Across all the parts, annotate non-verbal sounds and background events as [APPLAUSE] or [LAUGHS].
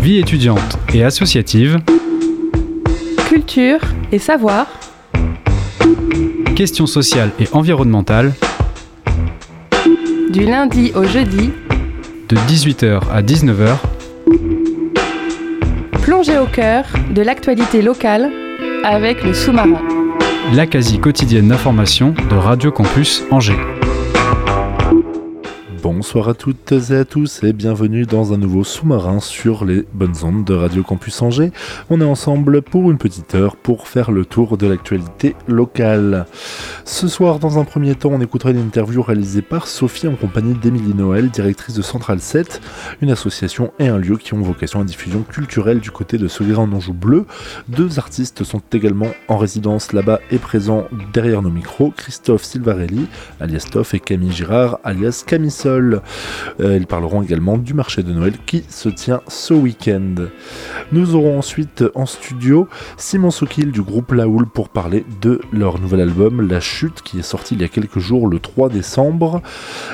Vie étudiante et associative. Culture et savoir. Questions sociales et environnementales. Du lundi au jeudi. De 18h à 19h. Plongez au cœur de l'actualité locale avec le sous-marin. La quasi quotidienne d'information de Radio Campus Angers. Bonsoir à toutes et à tous et bienvenue dans un nouveau sous-marin sur les bonnes ondes de Radio Campus Angers. On est ensemble pour une petite heure pour faire le tour de l'actualité locale. Ce soir, dans un premier temps, on écoutera une interview réalisée par Sophie en compagnie d'Émilie Noël, directrice de Centrale 7, une association et un lieu qui ont vocation à diffusion culturelle du côté de Segré en Anjou Bleu. Deux artistes sont également en résidence là-bas et présents derrière nos micros, Christophe Silvarelli, alias Toff, et Camille Girard, alias Euh, ils parleront également du marché de Noël qui se tient ce week-end. Nous aurons ensuite en studio Simon Sokil du groupe Laoul pour parler de leur nouvel album La Chute qui est sorti il y a quelques jours le 3 décembre.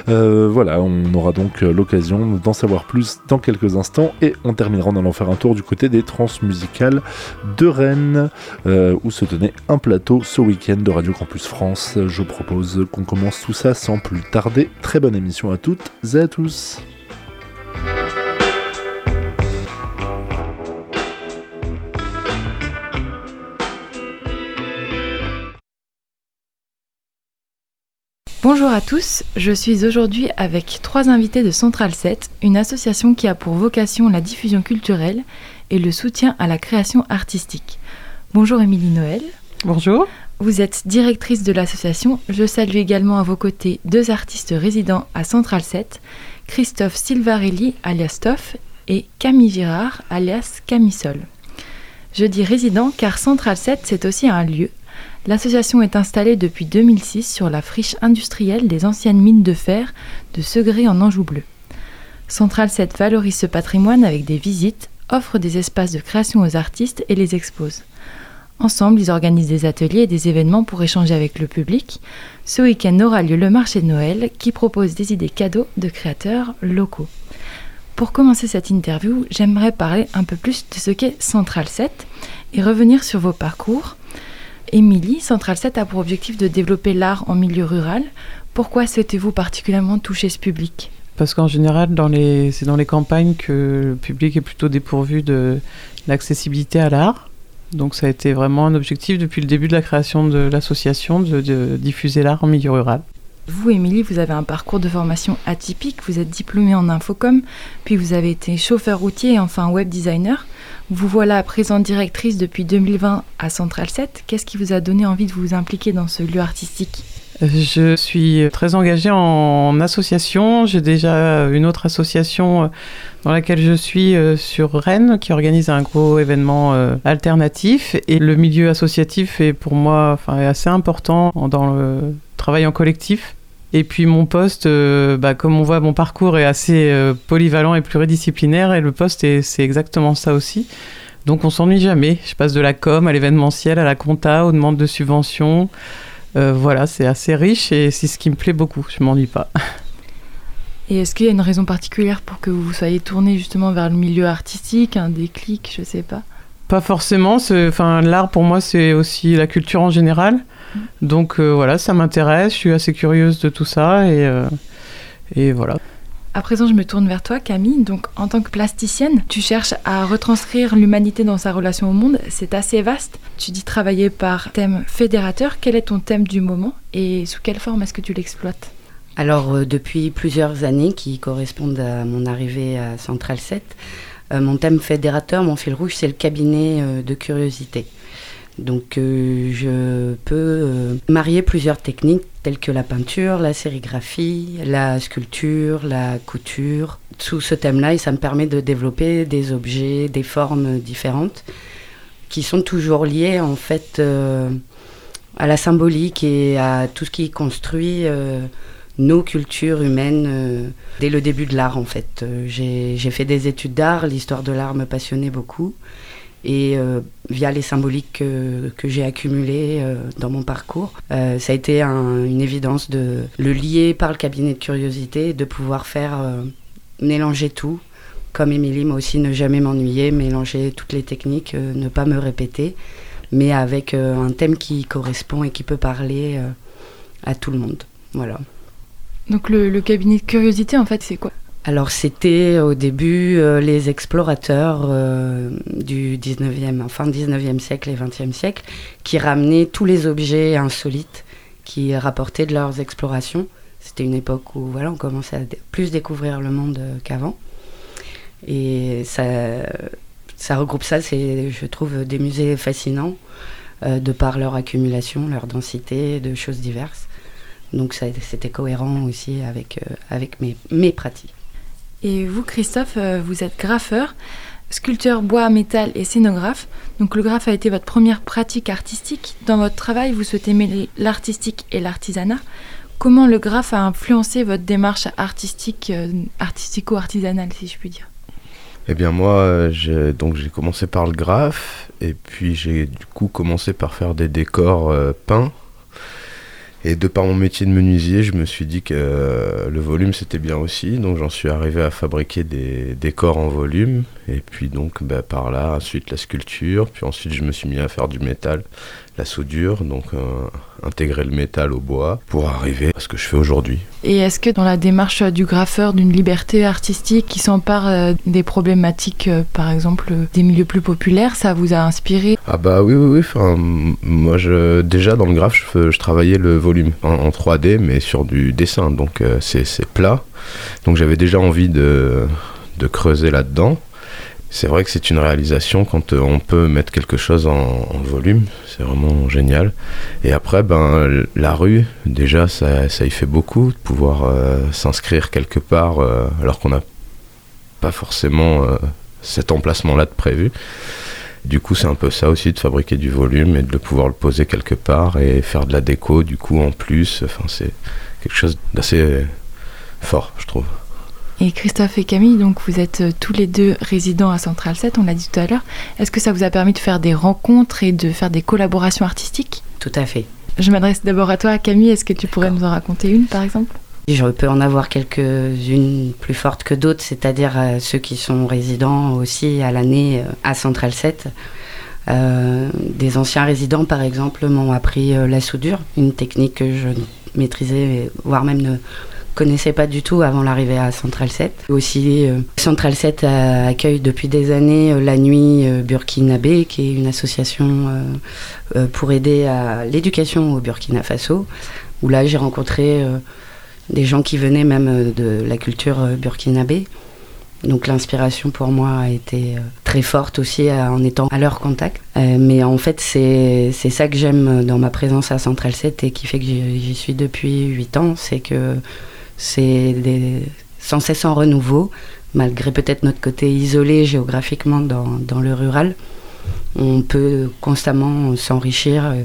Euh, voilà, on aura donc l'occasion d'en savoir plus dans quelques instants et on terminera en allant faire un tour du côté des transmusicales de Rennes euh, où se tenait un plateau ce week-end de Radio Campus France. Je propose qu'on commence tout ça sans plus tarder. Très bonne émission à tous Bonjour à tous, je suis aujourd'hui avec trois invités de Central 7, une association qui a pour vocation la diffusion culturelle et le soutien à la création artistique. Bonjour Émilie Noël. Bonjour. Vous êtes directrice de l'association. Je salue également à vos côtés deux artistes résidents à Central 7, Christophe Silvarelli alias Toff et Camille Girard alias Camisol. Je dis résident car Central 7 c'est aussi un lieu. L'association est installée depuis 2006 sur la friche industrielle des anciennes mines de fer de Segré en Anjou bleu. Central 7 valorise ce patrimoine avec des visites, offre des espaces de création aux artistes et les expose. Ensemble, ils organisent des ateliers et des événements pour échanger avec le public. Ce week-end aura lieu le marché de Noël qui propose des idées cadeaux de créateurs locaux. Pour commencer cette interview, j'aimerais parler un peu plus de ce qu'est Central 7 et revenir sur vos parcours. Émilie, Central 7 a pour objectif de développer l'art en milieu rural. Pourquoi souhaitez-vous particulièrement toucher ce public? Parce qu'en général, c'est dans les campagnes que le public est plutôt dépourvu de l'accessibilité à l'art. Donc ça a été vraiment un objectif depuis le début de la création de l'association de, diffuser l'art en milieu rural. Vous, Émilie, vous avez un parcours de formation atypique. Vous êtes diplômée en infocom, puis vous avez été chauffeur routier et enfin web designer. Vous voilà à présent directrice depuis 2020 à Central 7. Qu'est-ce qui vous a donné envie de vous impliquer dans ce lieu artistique? Je suis très engagée en association. J'ai déjà une autre association euh, dans laquelle je suis euh, sur Rennes qui organise un gros événement euh, alternatif. Et le milieu associatif est pour moi assez important dans le travail en collectif. Et puis mon poste, bah, comme on voit, mon parcours est assez polyvalent et pluridisciplinaire. Et le poste, c'est exactement ça aussi. Donc on s'ennuie jamais. Je passe de la com à l'événementiel, à la compta, aux demandes de subventions. Euh, voilà, c'est assez riche et c'est ce qui me plaît beaucoup. Je m'ennuie pas. Et est-ce qu'il y a une raison particulière pour que vous soyez tourné justement vers le milieu artistique, un déclic, je sais pas? Pas forcément. Enfin, l'art pour moi c'est aussi la culture en général. Mm. Donc euh, voilà, ça m'intéresse. Je suis assez curieuse de tout ça et, euh, et voilà. À présent, je me tourne vers toi, Camille. Donc, en tant que plasticienne, tu cherches à retranscrire l'humanité dans sa relation au monde. C'est assez vaste. Tu dis travailler par thème fédérateur. Quel est ton thème du moment et sous quelle forme est-ce que tu l'exploites? Alors, euh, depuis plusieurs années qui correspondent à mon arrivée à Central 7, euh, mon thème fédérateur, mon fil rouge, c'est le cabinet euh, de curiosité. Donc euh, je peux euh, marier plusieurs techniques telles que la peinture, la sérigraphie, la sculpture, la couture. Sous ce thème-là, et ça me permet de développer des objets, des formes différentes qui sont toujours liées en fait euh, à la symbolique et à tout ce qui construit nos cultures humaines dès le début de l'art en fait. J'ai fait des études d'art, l'histoire de l'art me passionnait beaucoup. Et via les symboliques que, que j'ai accumulées dans mon parcours, ça a été une évidence de le lier par le cabinet de curiosité, de pouvoir faire mélanger tout. Comme Émilie, moi aussi, ne jamais m'ennuyer, mélanger toutes les techniques, ne pas me répéter, mais avec un thème qui correspond et qui peut parler à tout le monde. Voilà. Donc le, cabinet de curiosité, en fait, c'est quoi? Alors c'était au début euh, les explorateurs euh, du 19e, enfin 19e siècle et 20e siècle qui ramenaient tous les objets insolites qui rapportaient de leurs explorations. C'était une époque où voilà, on commençait à plus découvrir le monde euh, qu'avant. Et ça, regroupe ça, c'est je trouve des musées fascinants de par leur accumulation, leur densité de choses diverses. Donc c'était cohérent aussi avec, euh, mes pratiques. Et vous, Christophe, euh, vous êtes graffeur, sculpteur bois, métal et scénographe. Donc le graphe a été votre première pratique artistique. Dans votre travail, vous souhaitez mêler l'artistique et l'artisanat. Comment le graphe a influencé votre démarche artistique, euh, artistico-artisanale, si je puis dire? Eh bien moi, donc j'ai commencé par le graphe et puis j'ai du coup commencé par faire des décors peints et de par mon métier de menuisier, je me suis dit que euh, le volume c'était bien aussi, donc j'en suis arrivé à fabriquer des décors en volume, et puis donc bah, par là ensuite la sculpture, puis ensuite je me suis mis à faire du métal, la soudure, donc euh, intégrer le métal au bois pour arriver à ce que je fais aujourd'hui. Et est-ce que dans la démarche du graffeur d'une liberté artistique qui s'empare euh, des problématiques, euh, par exemple, des milieux plus populaires, ça vous a inspiré? Ah bah oui, oui, oui. Enfin, moi, je, déjà dans le graphe, je, travaillais le volume en, 3D, mais sur du dessin, donc c'est plat. Donc j'avais déjà envie de, de creuser là-dedans. C'est vrai que c'est une réalisation quand euh, on peut mettre quelque chose en, volume, c'est vraiment génial. Et après, ben, la rue, déjà, ça, ça y fait beaucoup de pouvoir euh, s'inscrire quelque part euh, alors qu'on n'a pas forcément cet emplacement-là de prévu. Du coup, c'est un peu ça aussi de fabriquer du volume et de pouvoir le poser quelque part et faire de la déco, du coup, en plus. Enfin, c'est quelque chose d'assez fort, je trouve. Et Christophe et Camille, donc vous êtes euh, tous les deux résidents à Central 7, on l'a dit tout à l'heure. Est-ce que ça vous a permis de faire des rencontres et de faire des collaborations artistiques? Tout à fait. Je m'adresse d'abord à toi, Camille. Est-ce que tu pourrais nous en raconter une, par exemple? Je peux en avoir quelques-unes plus fortes que d'autres, c'est-à-dire euh, ceux qui sont résidents aussi à l'année euh, à Central 7. des anciens résidents, par exemple, m'ont appris la soudure, une technique que je maîtrisais, voire même ne connaissais pas du tout avant l'arrivée à Central 7. Aussi, euh, Central 7 accueille depuis des années euh, la nuit euh, burkinabé, qui est une association pour aider à l'éducation au Burkina Faso, où là j'ai rencontré des gens qui venaient même de la culture burkinabé. Donc l'inspiration pour moi a été très forte aussi en étant à leur contact. mais en fait, c'est ça que j'aime dans ma présence à Central 7 et qui fait que j'y suis depuis 8 ans, c'est que c'est sans cesse en renouveau, malgré peut-être notre côté isolé géographiquement dans, le rural. On peut constamment s'enrichir euh,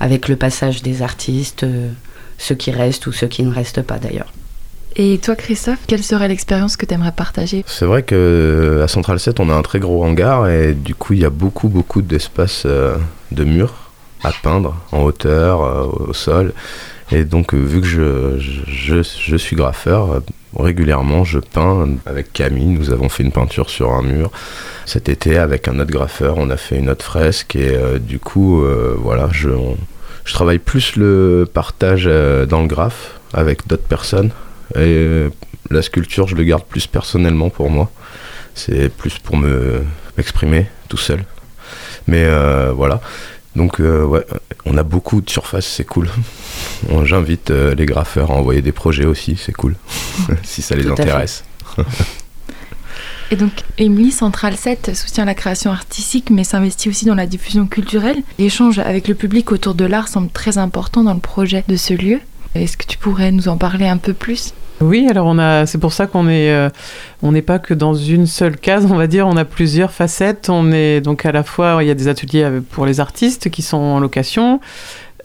avec le passage des artistes, euh, ceux qui restent ou ceux qui ne restent pas d'ailleurs. Et toi, Christophe, quelle serait l'expérience que tu aimerais partager? C'est vrai qu'à euh, Central 7, on a un très gros hangar et du coup, il y a beaucoup, beaucoup d'espace de murs à peindre en hauteur, au sol. Et donc, euh, vu que je, je, je, suis graffeur, euh, régulièrement je peins avec Camille. Nous avons fait une peinture sur un mur. Cet été, avec un autre graffeur, on a fait une autre fresque. Et euh, du coup, voilà, je, je travaille plus le partage dans le graphe avec d'autres personnes. Et la sculpture, je le garde plus personnellement pour moi. C'est plus pour me m'exprimer tout seul. Mais voilà. Donc euh, ouais, on a beaucoup de surface, c'est cool. [LAUGHS] J'invite euh, les graffeurs à envoyer des projets aussi, c'est cool, [LAUGHS] si ça les intéresse. Et donc, Emily Central 7 soutient la création artistique, mais s'investit aussi dans la diffusion culturelle. L'échange avec le public autour de l'art semble très important dans le projet de ce lieu. Est-ce que tu pourrais nous en parler un peu plus? Oui, alors on a, c'est pour ça qu'on est, euh, on n'est pas que dans une seule case, on va dire, on a plusieurs facettes. On est donc à la fois, il y a des ateliers pour les artistes qui sont en location.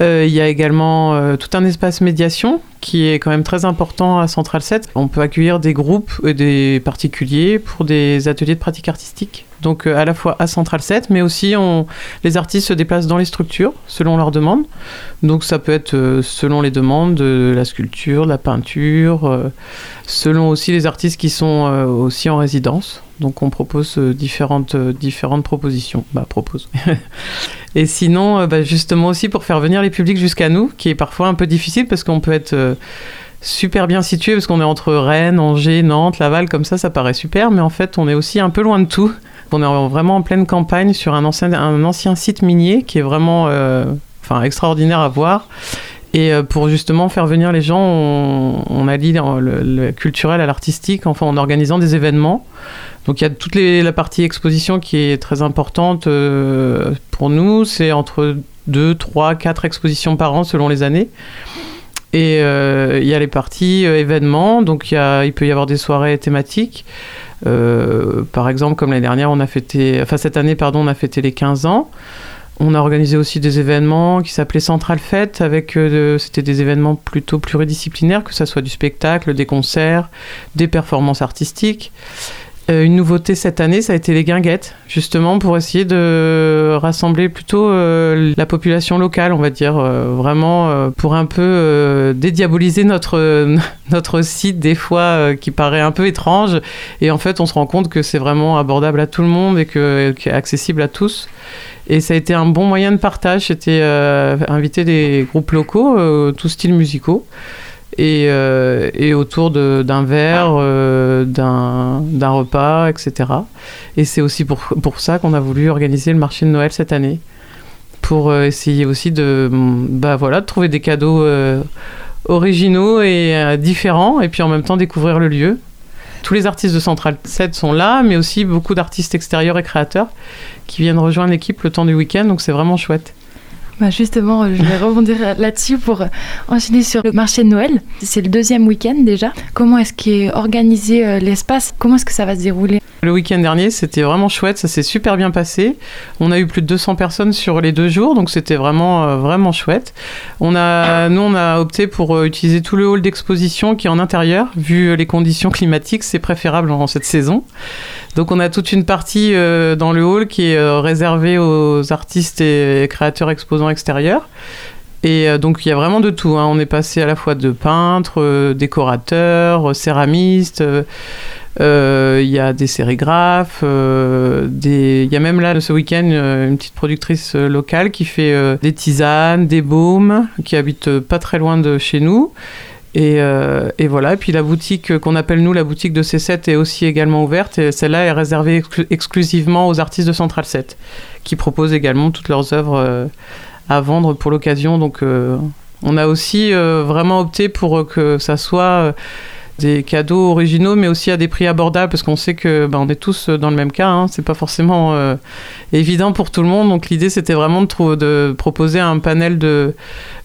Euh, il y a également euh, tout un espace médiation qui est quand même très important à Central 7. On peut accueillir des groupes et des particuliers pour des ateliers de pratique artistique. Donc euh, à la fois à Central 7, mais aussi les artistes se déplacent dans les structures selon leurs demandes. Donc ça peut être euh, selon les demandes de la sculpture, de la peinture, euh, selon aussi les artistes qui sont aussi en résidence. Donc on propose différentes, différentes propositions. Bah propose. [LAUGHS] Et sinon, bah, justement aussi pour faire venir les publics jusqu'à nous, qui est parfois un peu difficile parce qu'on peut être super bien situé parce qu'on est entre Rennes, Angers, Nantes, Laval, comme ça, ça paraît super, mais en fait, on est aussi un peu loin de tout. On est vraiment en pleine campagne sur un ancien, un ancien site minier qui est vraiment euh, enfin, extraordinaire à voir. Et euh, pour justement faire venir les gens, on, on allie le, le, culturel à l'artistique, enfin en organisant des événements. Donc il y a toute la partie exposition qui est très importante euh, pour nous. C'est entre 2, 3, 4 expositions par an selon les années. Et il y a les parties événements, donc il, peut y avoir des soirées thématiques. Euh, par exemple, comme l'année dernière, on a fêté, enfin cette année, pardon, on a fêté les 15 ans. On a organisé aussi des événements qui s'appelaient Central Fête, avec euh, c'était des événements plutôt pluridisciplinaires, que ce soit du spectacle, des concerts, des performances artistiques. Euh, une nouveauté cette année, ça a été les guinguettes, justement pour essayer de rassembler plutôt euh, la population locale, on va dire, vraiment pour un peu dédiaboliser notre, [LAUGHS] notre site des fois qui paraît un peu étrange. Et en fait, on se rend compte que c'est vraiment abordable à tout le monde et que, est accessible à tous. Et ça a été un bon moyen de partage. C'était inviter des groupes locaux, tous styles musicaux et, euh, et autour d'un verre, euh, d'un repas, etc. Et c'est aussi pour, pour ça qu'on a voulu organiser le marché de Noël cette année, pour euh, essayer aussi de, bah voilà, de trouver des cadeaux originaux et différents, et puis en même temps découvrir le lieu. Tous les artistes de Central 7 sont là, mais aussi beaucoup d'artistes extérieurs et créateurs qui viennent rejoindre l'équipe le temps du week-end, donc c'est vraiment chouette. Bah justement, je vais rebondir [LAUGHS] là-dessus pour enchaîner sur le marché de Noël. C'est le deuxième week-end déjà. Comment est-ce qu'est organisé euh, l'espace? Comment est-ce que ça va se dérouler? Le week-end dernier, c'était vraiment chouette, ça s'est super bien passé. On a eu plus de 200 personnes sur les deux jours, donc c'était vraiment, euh, vraiment chouette. On a, nous, on a opté pour euh, utiliser tout le hall d'exposition qui est en intérieur. Vu les conditions climatiques, c'est préférable en cette saison. Donc on a toute une partie euh, dans le hall qui est réservée aux artistes et créateurs exposants extérieurs. Et donc il y a vraiment de tout. Hein. On est passé à la fois de peintres, décorateurs, céramistes. Euh, il y a des sérigraphes, euh, il y a même là ce week-end euh, une petite productrice locale qui fait des tisanes, des baumes, qui habite pas très loin de chez nous. Et, voilà, et puis la boutique qu'on appelle nous la boutique de C7 est aussi également ouverte. Et celle-là est réservée exclusivement aux artistes de Central 7, qui proposent également toutes leurs œuvres à vendre pour l'occasion. Donc on a aussi vraiment opté pour que ça soit des cadeaux originaux, mais aussi à des prix abordables, parce qu'on sait que ben, on est tous dans le même cas. Hein. C'est pas forcément euh, évident pour tout le monde. Donc l'idée, c'était vraiment de, proposer un panel de,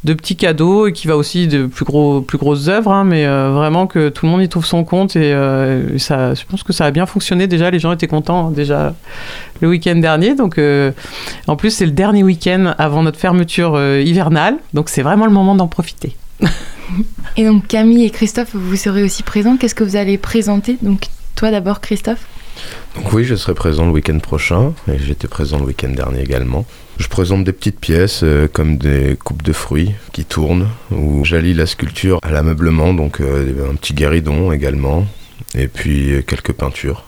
de, petits cadeaux et qui va aussi de plus gros, plus grosses œuvres, hein, mais euh, vraiment que tout le monde y trouve son compte. Et euh, ça, je pense que ça a bien fonctionné. Déjà, les gens étaient contents hein, déjà le week-end dernier. Donc en plus, c'est le dernier week-end avant notre fermeture hivernale. Donc c'est vraiment le moment d'en profiter. [LAUGHS] Et donc Camille et Christophe, vous serez aussi présents. Qu'est-ce que vous allez présenter? Donc toi d'abord Christophe. Donc oui, je serai présent le week-end prochain et j'étais présent le week-end dernier également. Je présente des petites pièces euh, comme des coupes de fruits qui tournent, où j'allie la sculpture à l'ameublement, donc euh, un petit guéridon également, et puis euh, quelques peintures.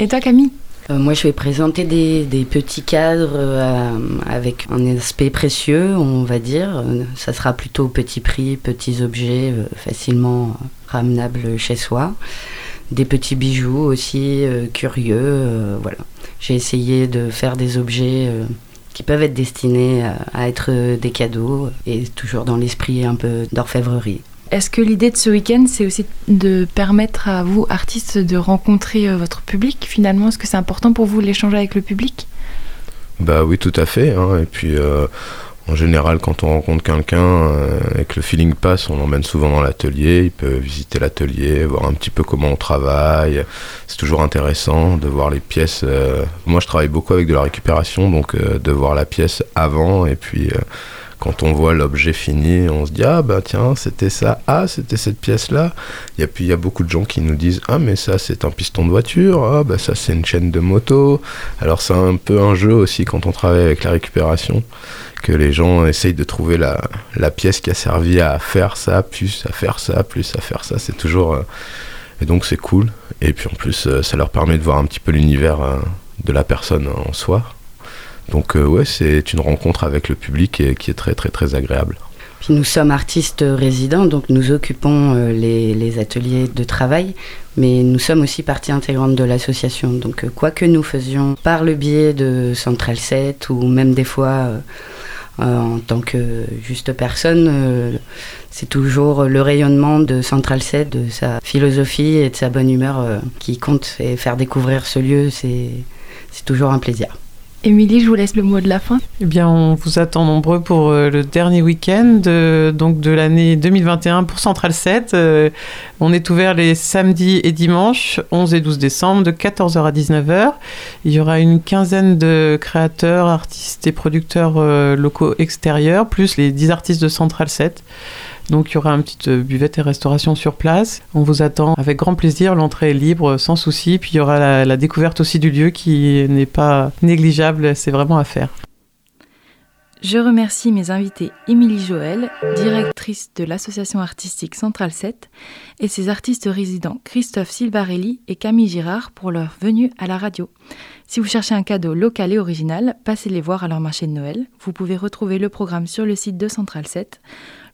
Et toi Camille? Euh, moi, je vais présenter des, petits cadres euh, avec un aspect précieux, on va dire. Ça sera plutôt petit prix, petits objets euh, facilement ramenables chez soi. Des petits bijoux aussi curieux. voilà. J'ai essayé de faire des objets qui peuvent être destinés à être des cadeaux et toujours dans l'esprit un peu d'orfèvrerie. Est-ce que l'idée de ce week-end, c'est aussi de permettre à vous, artistes, de rencontrer euh, votre public finalement? Est-ce que c'est important pour vous l'échange avec le public? Bah oui, tout à fait. Hein. Et puis, euh, en général, quand on rencontre quelqu'un euh, et que le feeling passe, on l'emmène souvent dans l'atelier. Il peut visiter l'atelier, voir un petit peu comment on travaille. C'est toujours intéressant de voir les pièces. moi, je travaille beaucoup avec de la récupération, donc de voir la pièce avant et puis quand on voit l'objet fini, on se dit ah bah tiens c'était ça, ah c'était cette pièce là. Et puis il y a beaucoup de gens qui nous disent ah mais ça c'est un piston de voiture, ah bah ça c'est une chaîne de moto. Alors c'est un peu un jeu aussi quand on travaille avec la récupération que les gens essayent de trouver la, la, pièce qui a servi à faire ça, plus à faire ça, plus à faire ça. C'est toujours. Euh, et donc c'est cool. Et puis en plus, euh, ça leur permet de voir un petit peu l'univers euh, de la personne en soi. Donc ouais, c'est une rencontre avec le public qui est très très très agréable. Puis nous sommes artistes résidents, donc nous occupons les, les, ateliers de travail, mais nous sommes aussi partie intégrante de l'association. Donc quoi que nous faisions par le biais de Central 7 ou même des fois euh, en tant que juste personne, euh, c'est toujours le rayonnement de Central 7, de sa philosophie et de sa bonne humeur euh, qui compte. Et faire découvrir ce lieu, c'est toujours un plaisir. Émilie, je vous laisse le mot de la fin. Eh bien, on vous attend nombreux pour euh, le dernier week-end de, donc de l'année 2021 pour Central 7. Euh, on est ouvert les samedis et dimanches, 11 et 12 décembre, de 14h à 19h. Il y aura une quinzaine de créateurs, artistes et producteurs euh, locaux extérieurs, plus les 10 artistes de Central 7. Donc il y aura une petite euh, buvette et restauration sur place. On vous attend avec grand plaisir. L'entrée est libre, sans souci. Puis il y aura la, découverte aussi du lieu qui n'est pas négligeable. C'est vraiment à faire. Je remercie mes invités Émilie Joël, directrice de l'association artistique Central 7, et ses artistes résidents Christophe Silvarelli et Camille Girard pour leur venue à la radio. Si vous cherchez un cadeau local et original, passez les voir à leur marché de Noël. Vous pouvez retrouver le programme sur le site de Central 7.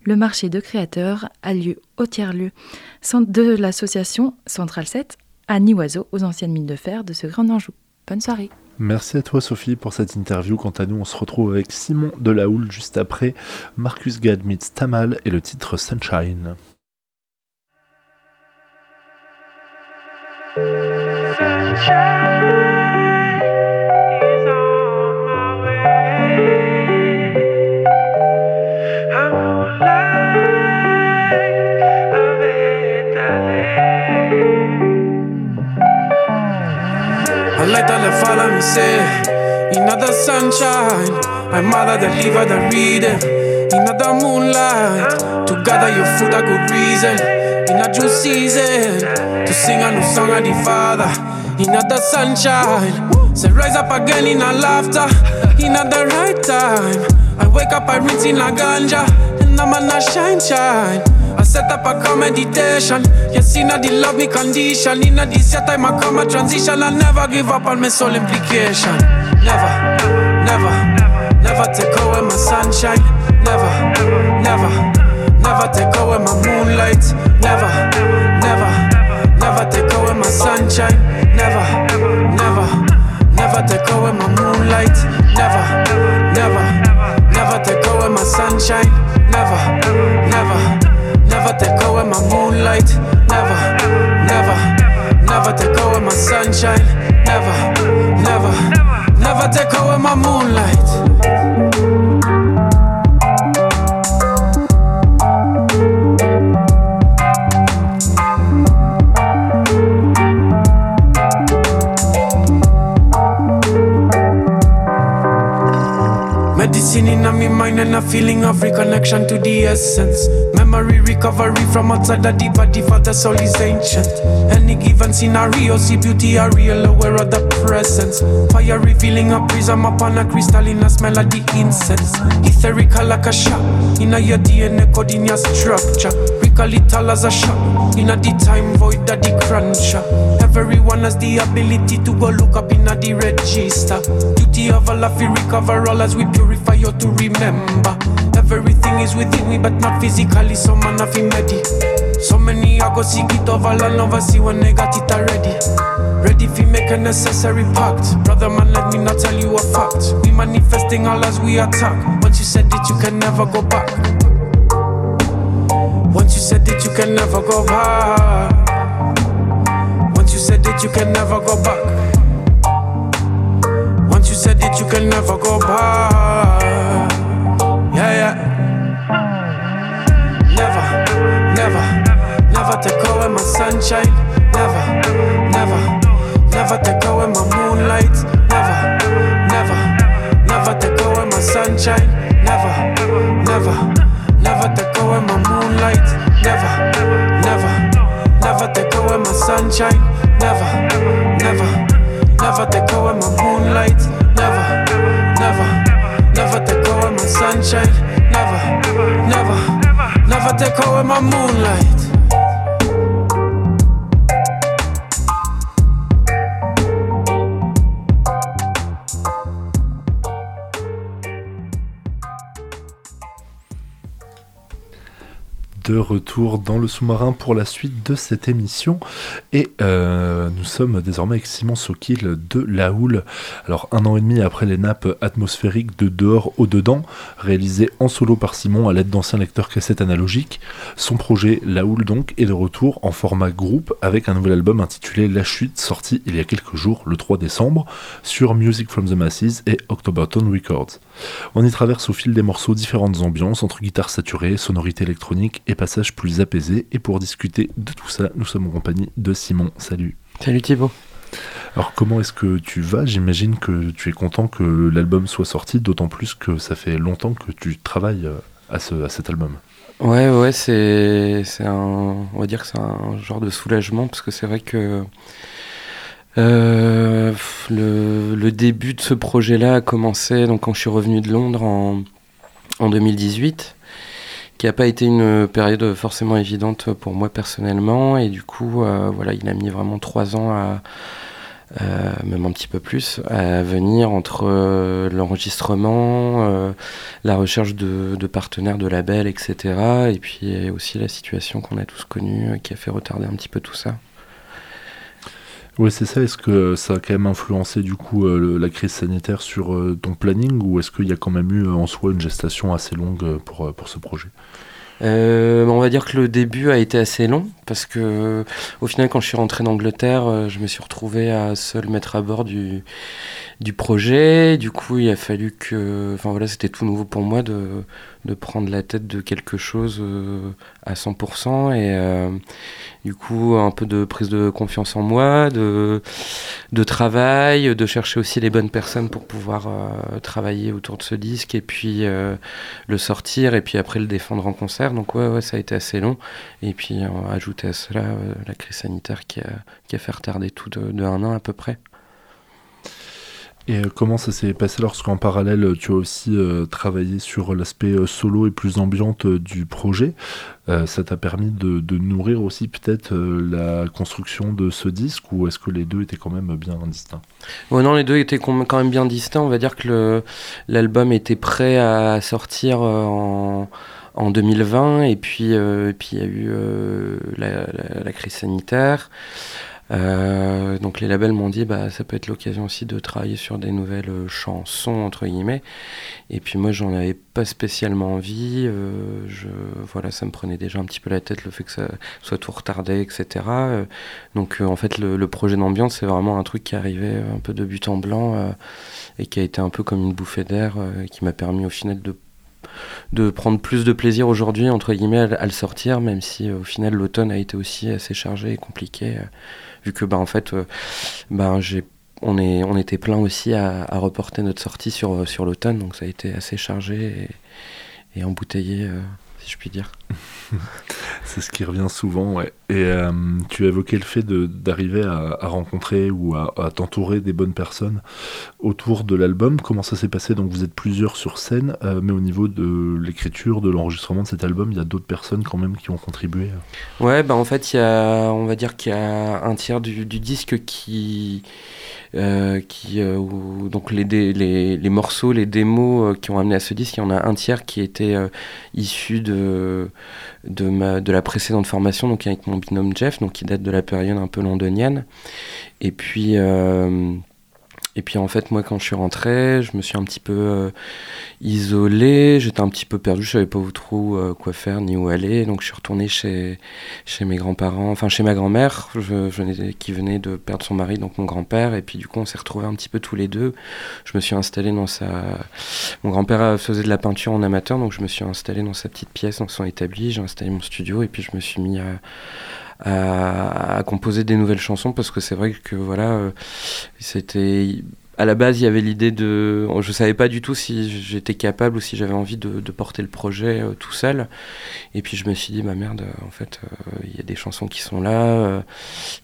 Le marché de créateurs a lieu au tiers-lieu de l'association Centrale 7 à Nioiseau, aux anciennes mines de fer de ce Grand Anjou. Bonne soirée. Merci à toi Sophie pour cette interview. Quant à nous, on se retrouve avec Simon Delahoule juste après Marcus Gadmitz Tamal et le titre Sunshine. Say In the sunshine I'm mother the liver the In the moonlight To gather your food a good reason. In a due season To sing a new song of the father. In the sunshine Say rise up again in a laughter. In the right time I wake up I rinse in a ganja. And I'm a shine shine I set up a meditation. Yes, inna the love me condition. Inna this set I come a transition. I never give up on my soul implication. Never, never, never take away my sunshine. Never, never, never take away my moonlight. Never, never, never take away my sunshine. Never, never, never take away my moonlight. Never, never, never take away my sunshine. Never, never. Never take away my moonlight. Never, never, never take away my sunshine. Never, never, never take away my moonlight. Medicine in my mind and a feeling of reconnection to the essence. Memory recovery from outside the deep body for the soul is ancient. Any given scenario, see beauty are real, aware of the presence. Fire revealing a prism upon a crystalline a smell of the incense. Etherical like a shot, in a your DNA code in your structure. Recall it all as a shot, in a the time void that the cruncher. Everyone has the ability to go look up in a the register. Duty of Allah, we recover all as we purify you to remember. Everything is within me, but not physically. So man, I feel ready. So many I go seek it over and never see when they got it already. Ready if make a necessary pact. Brother man, let me not tell you a fact. We manifesting all as we attack. Once you said it, you can never go back. Once you said it, you can never go back. Once you said it, you can never go back Once you said that you can never go back. I take her in my moonlight. De retour dans le sous-marin pour la suite de cette émission. Et euh, nous sommes désormais avec Simon Sokil de La Houle. Alors, un an et demi après les nappes atmosphériques de Dehors au Dedans, réalisées en solo par Simon à l'aide d'anciens lecteurs cassettes analogiques, son projet La Houle donc est de retour en format groupe avec un nouvel album intitulé La Chute, sorti il y a quelques jours, le 3 décembre, sur Music from the Masses et Octoberton Records. On y traverse au fil des morceaux différentes ambiances entre guitare saturée, sonorité électronique et passages plus apaisés. Et pour discuter de tout ça, nous sommes en compagnie de Simon. Salut. Salut Thibaut. Alors comment est-ce que tu vas? J'imagine que tu es content que l'album soit sorti, d'autant plus que ça fait longtemps que tu travailles euh, à, ce, à cet album. Ouais, ouais, c'est, c'est un, on va dire que c'est un genre de soulagement parce que c'est vrai que euh, le, le, début de ce projet-là a commencé donc quand je suis revenu de Londres en, en 2018 qui n'a pas été une période forcément évidente pour moi personnellement. Et du coup, euh, voilà, il a mis vraiment trois ans à, euh, même un petit peu plus, à venir entre euh, l'enregistrement, la recherche de, partenaires, de labels, etc. Et puis aussi la situation qu'on a tous connue qui a fait retarder un petit peu tout ça. Oui, c'est ça. Est-ce que ça a quand même influencé du coup la crise sanitaire sur ton planning ou est-ce qu'il y a quand même eu en soi une gestation assez longue pour, pour ce projet? Euh, on va dire que le début a été assez long parce que au final quand je suis rentré d'Angleterre euh, je me suis retrouvé à seul mettre à bord du, du projet. Du coup il a fallu que enfin voilà c'était tout nouveau pour moi de, de prendre la tête de quelque chose euh, à 100% et euh, du coup un peu de prise de confiance en moi, de, de travail, de chercher aussi les bonnes personnes pour pouvoir euh, travailler autour de ce disque et puis le sortir et puis après le défendre en concert. Donc ouais, ouais ça a été assez long et puis ajouter à cela la crise sanitaire qui a, qui a fait retarder tout de, de un an à peu près. Et euh, comment ça s'est passé lorsqu'en parallèle tu as aussi euh, travaillé sur l'aspect euh, solo et plus ambiante du projet? Ça t'a permis de, nourrir aussi peut-être la construction de ce disque ou est-ce que les deux étaient quand même bien distincts? Non, les deux étaient quand même bien distincts. On va dire que l'album était prêt à sortir en en 2020 et puis il y a eu la, crise sanitaire euh, donc les labels m'ont dit bah ça peut être l'occasion aussi de travailler sur des nouvelles euh, chansons entre guillemets. Et puis moi j'en avais pas spécialement envie. Euh, je voilà ça me prenait déjà un petit peu la tête le fait que ça soit tout retardé etc. donc en fait le, projet d'ambiance c'est vraiment un truc qui arrivait un peu de but en blanc et qui a été un peu comme une bouffée d'air qui m'a permis au final de de prendre plus de plaisir aujourd'hui entre guillemets à, le sortir même si au final l'automne a été aussi assez chargé et compliqué vu que bah, en fait, euh, bah, j'ai on, est, on était plein aussi à, reporter notre sortie sur, l'automne, donc ça a été assez chargé et, embouteillé, euh, si je puis dire. [LAUGHS] c'est ce qui revient souvent. Et euh, tu as évoqué le fait d'arriver à, rencontrer ou à, t'entourer des bonnes personnes autour de l'album. Comment ça s'est passé? Donc vous êtes plusieurs sur scène, euh, mais au niveau de l'écriture, de l'enregistrement de cet album, il y a d'autres personnes quand même qui ont contribué? Ouais, bah en fait, y a, on va dire qu'il y a un tiers du, disque qui euh, qui donc les, les, morceaux, les démos qui ont amené à ce disque, il y en a un tiers qui était issu de de, la précédente formation, donc avec mon binôme Jeff, donc qui date de la période un peu londonienne. Et puis, euh, et puis en fait, moi, quand je suis rentré, je me suis un petit peu euh, isolé, j'étais un petit peu perdu, je savais pas où trop euh, quoi faire ni où aller. Donc je suis retourné chez, chez mes grands-parents, enfin chez ma grand-mère, qui venait de perdre son mari, donc mon grand-père. Et puis du coup, on s'est retrouvés un petit peu tous les deux. Je me suis installé dans sa. Mon grand-père faisait de la peinture en amateur, donc je me suis installé dans sa petite pièce, dans son établi. J'ai installé mon studio et puis je me suis mis à à, composer des nouvelles chansons parce que c'est vrai que voilà, euh, c'était à la base, il y avait l'idée de. Je savais pas du tout si j'étais capable ou si j'avais envie de, porter le projet euh, tout seul. Et puis je me suis dit, bah merde, en fait, euh, il y a des chansons qui sont là, euh,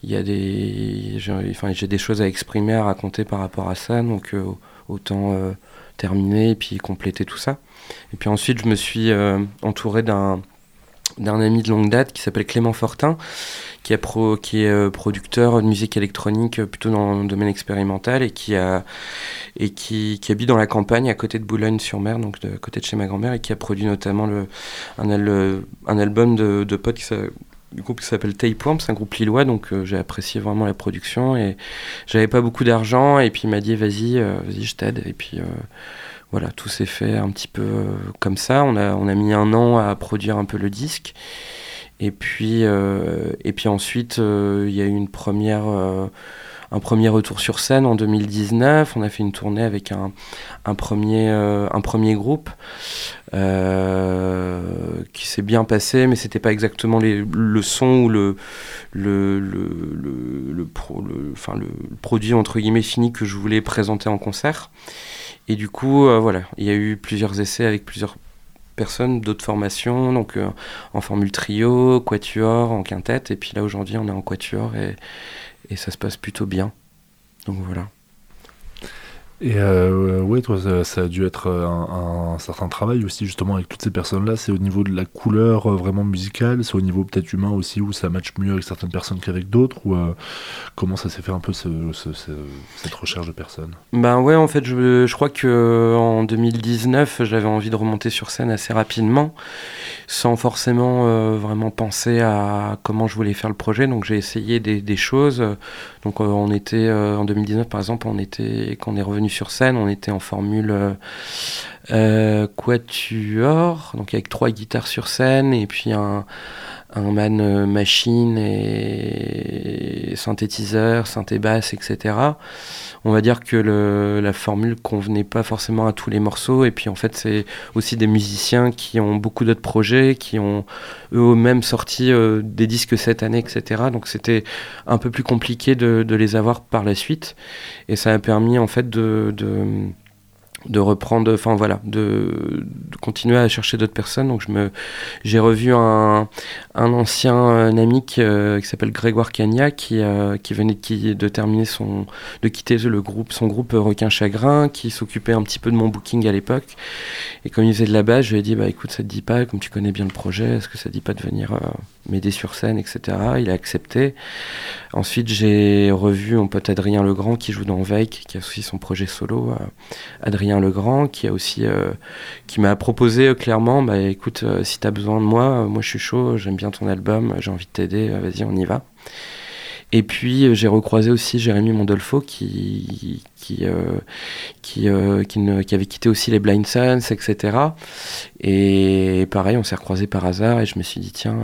il y a des. J'ai enfin, des choses à exprimer, à raconter par rapport à ça, donc autant terminer et puis compléter tout ça. Et puis ensuite, je me suis entouré d'un d'un ami de longue date qui s'appelle Clément Fortin, qui, est euh, producteur de musique électronique euh, plutôt dans le domaine expérimental et qui, habite dans la campagne à côté de Boulogne-sur-Mer, donc de côté de chez ma grand-mère, et qui a produit notamment un, album de, de potes qui du groupe qui s'appelle Tapeworm, c'est un groupe lillois, donc euh, j'ai apprécié vraiment la production et j'avais pas beaucoup d'argent et puis il m'a dit vas-y, vas-y je t'aide et puis voilà, tout s'est fait un petit peu comme ça. On a, on a mis un an à produire un peu le disque et puis, euh, et puis ensuite, euh, il y a eu une première, euh, un premier retour sur scène en 2019. On a fait une tournée avec un, un premier, un premier groupe qui s'est bien passé, mais c'était pas exactement les, le son ou le, le, le, le, le, le produit entre guillemets fini que je voulais présenter en concert. Et du coup, voilà, il y a eu plusieurs essais avec plusieurs personnes d'autres formations, donc euh, en formule trio, quatuor, en quintette, et puis là aujourd'hui on est en quatuor et, et ça se passe plutôt bien. Donc voilà. Et euh, ouais, toi, ça, a dû être un, certain travail aussi, justement, avec toutes ces personnes-là. C'est au niveau de la couleur euh, vraiment musicale, c'est au niveau peut-être humain aussi, où ça matche mieux avec certaines personnes qu'avec d'autres, ou euh, comment ça s'est fait un peu cette recherche de personnes? Ben ouais, en fait, je, je crois que en 2019, j'avais envie de remonter sur scène assez rapidement, sans forcément euh, vraiment penser à comment je voulais faire le projet. Donc j'ai essayé des, des, choses. Donc on était en 2019, par exemple, on était quand on est revenu sur scène, on était en formule euh, euh, quatuor, donc avec trois guitares sur scène et puis un, un man euh, machine et synthétiseur, synthé basse, etc. On va dire que le, la formule convenait pas forcément à tous les morceaux et puis en fait c'est aussi des musiciens qui ont beaucoup d'autres projets, qui ont eux-mêmes sorti des disques cette année, etc. Donc c'était un peu plus compliqué de, les avoir par la suite et ça a permis en fait de de reprendre, enfin voilà, de, continuer à chercher d'autres personnes. Donc je me, j'ai revu un, un ancien un ami qui, euh, qui s'appelle Grégoire Cagna, qui, euh, qui venait de, de, terminer son, de quitter le groupe, son groupe Requin Chagrin, qui s'occupait un petit peu de mon booking à l'époque. Et comme il faisait de la base, je lui ai dit, bah écoute, ça te dit pas, comme tu connais bien le projet, est-ce que ça te dit pas de venir euh, m'aider sur scène, etc. Il a accepté. Ensuite, j'ai revu mon pote Adrien Legrand qui joue dans Veik, qui a aussi son projet solo. Adrien Legrand qui aussi euh, qui m'a proposé euh, clairement bah écoute euh, si tu as besoin de moi moi je suis chaud j'aime bien ton album j'ai envie de t'aider vas-y on y va et puis j'ai recroisé aussi Jérémy Mondolfo qui qui qui, qui, avait quitté aussi les Blind Sons etc et pareil on s'est recroisé par hasard et je me suis dit tiens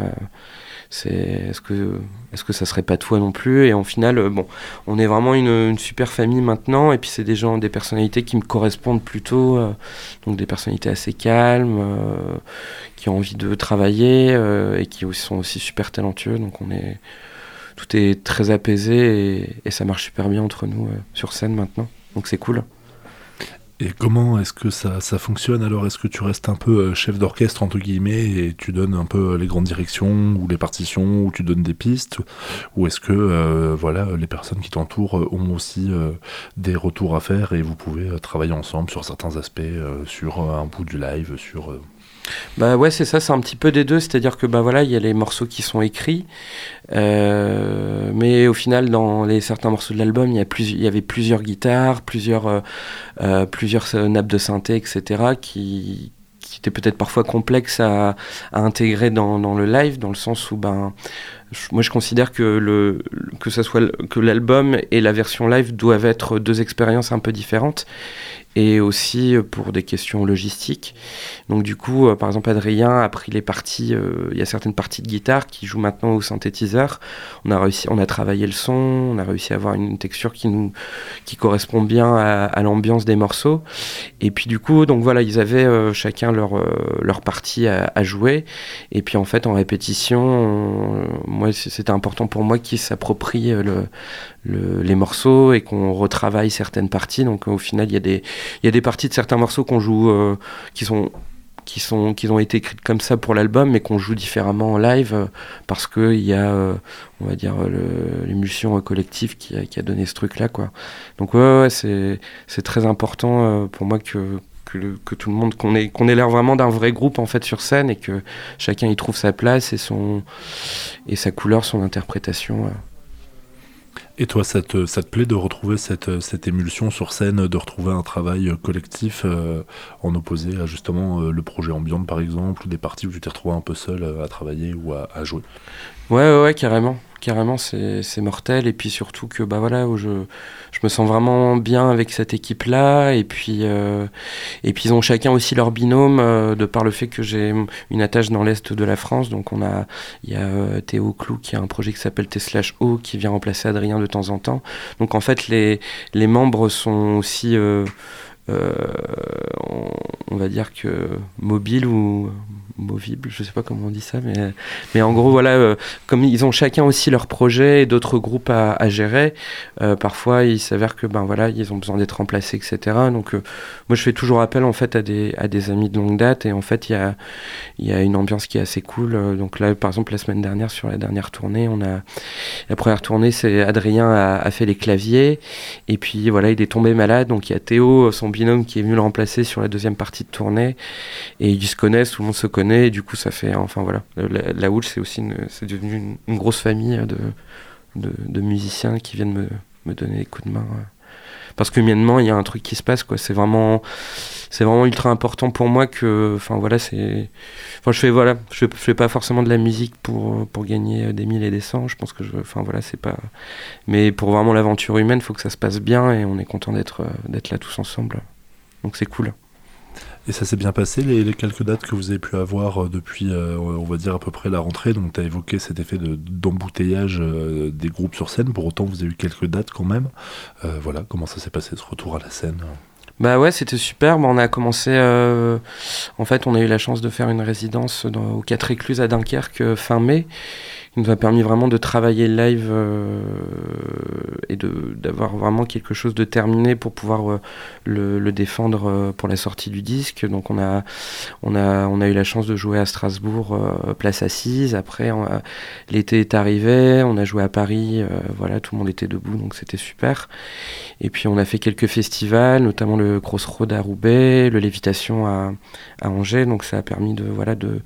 c'est est-ce que est-ce que ça serait pas toi non plus? Et en final euh, bon on est vraiment une, super famille maintenant et puis c'est des gens des personnalités qui me correspondent plutôt euh, donc des personnalités assez calmes euh, qui ont envie de travailler et qui sont aussi super talentueux. Donc on est tout est très apaisé et, ça marche super bien entre nous sur scène maintenant. Donc c'est cool. Et comment est-ce que ça, ça fonctionne alors? Est-ce que tu restes un peu euh, chef d'orchestre entre guillemets et tu donnes un peu euh, les grandes directions ou les partitions ou tu donnes des pistes? Ou est-ce que euh, voilà les personnes qui t'entourent ont aussi des retours à faire et vous pouvez travailler ensemble sur certains aspects, sur un bout du live, sur bah ouais, c'est ça, c'est un petit peu des deux, c'est-à-dire que bah voilà, il y a les morceaux qui sont écrits, euh, mais au final, dans les certains morceaux de l'album, il y, a plus, il y avait plusieurs guitares, plusieurs, euh, euh, plusieurs nappes de synthé, etc., qui, qui étaient peut-être parfois complexes à, intégrer dans, dans, le live, dans le sens où ben moi je considère que le que ça soit que l'album et la version live doivent être deux expériences un peu différentes et aussi euh, pour des questions logistiques. Donc du coup, euh, par exemple, Adrien a pris les parties, euh, il y a certaines parties de guitare qui jouent maintenant au synthétiseur. On a réussi, on a travaillé le son, on a réussi à avoir une texture qui nous, qui correspond bien à, l'ambiance des morceaux. Et puis du coup, donc voilà, ils avaient chacun leur leur partie à, jouer. Et puis en fait, en répétition, moi, c'était important pour moi qu'ils s'approprient le, les morceaux et qu'on retravaille certaines parties. Donc au final, il y, a des, y a des parties de certains morceaux qu'on joue qui sont qui, sont, qui ont été écrites comme ça pour l'album, mais qu'on joue différemment en live euh, parce qu'il y a, euh, on va dire, l'émulsion collective qui a, qui a, donné ce truc-là. Donc, ouais, ouais c'est très important euh, pour moi que, que, tout le monde, qu'on ait, qu'on ait l'air vraiment d'un vrai groupe en fait sur scène et que chacun y trouve sa place et, son, et sa couleur, son interprétation. Et toi, ça te, ça te plaît de retrouver cette, cette émulsion sur scène, de retrouver un travail collectif euh, en opposé à justement euh, le projet ambiant par exemple, ou des parties où tu t'es retrouvé un peu seul euh, à travailler ou à jouer? Ouais, ouais, carrément. Carrément c'est mortel. Et puis surtout que bah voilà je, je me sens vraiment bien avec cette équipe là et puis euh, et puis ils ont chacun aussi leur binôme euh, de par le fait que j'ai une attache dans l'est de la France. Donc on a il y a euh, Théo Clou qui a un projet qui s'appelle T/O qui vient remplacer Adrien de temps en temps. Donc en fait les les membres sont aussi on, on, va dire que mobiles ou movible, je sais pas comment on dit ça, mais, mais en gros, voilà, euh, comme ils ont chacun aussi leur projet et d'autres groupes à, gérer, euh, parfois il s'avère que ben voilà, ils ont besoin d'être remplacés, etc. Donc euh, moi je fais toujours appel en fait à des, à des amis de longue date et en fait il y a, y a une ambiance qui est assez cool. Donc là, par exemple, la semaine dernière, sur la dernière tournée, on a la première tournée, c'est Adrien a, a, fait les claviers et puis voilà, il est tombé malade, donc il y a Théo, son binôme, qui est venu le remplacer sur la deuxième partie de tournée et ils se connaissent, tout le monde se connaît et du coup ça fait enfin voilà. La, la c'est aussi c'est devenu une, grosse famille de, de, musiciens qui viennent me, me, donner des coups de main parce que humainement il y a un truc qui se passe quoi. C'est vraiment c'est vraiment ultra important pour moi que enfin voilà c'est enfin je fais voilà je, fais pas forcément de la musique pour pour gagner des mille et des cents je pense que je enfin voilà c'est pas mais pour vraiment l'aventure humaine faut que ça se passe bien et on est content d'être d'être là tous ensemble. Donc c'est cool et ça s'est bien passé, les, quelques dates que vous avez pu avoir euh, depuis, euh, on va dire, à peu près la rentrée. Donc, tu as évoqué cet effet d'embouteillage euh, des groupes sur scène. Pour autant, vous avez eu quelques dates quand même. voilà, comment ça s'est passé ce retour à la scène? Bah ouais, c'était super. on a commencé. en fait, on a eu la chance de faire une résidence aux Quatre Écluses à Dunkerque fin mai nous a permis vraiment de travailler le live euh, et d'avoir vraiment quelque chose de terminé pour pouvoir euh, le, le, défendre euh, pour la sortie du disque. Donc on a, on a, on a eu la chance de jouer à Strasbourg, place assise. Après, l'été est arrivé, on a joué à Paris, voilà, tout le monde était debout, donc c'était super. Et puis on a fait quelques festivals, notamment le Crossroad à Roubaix, le Lévitation à, à Angers, donc ça a permis de, voilà, de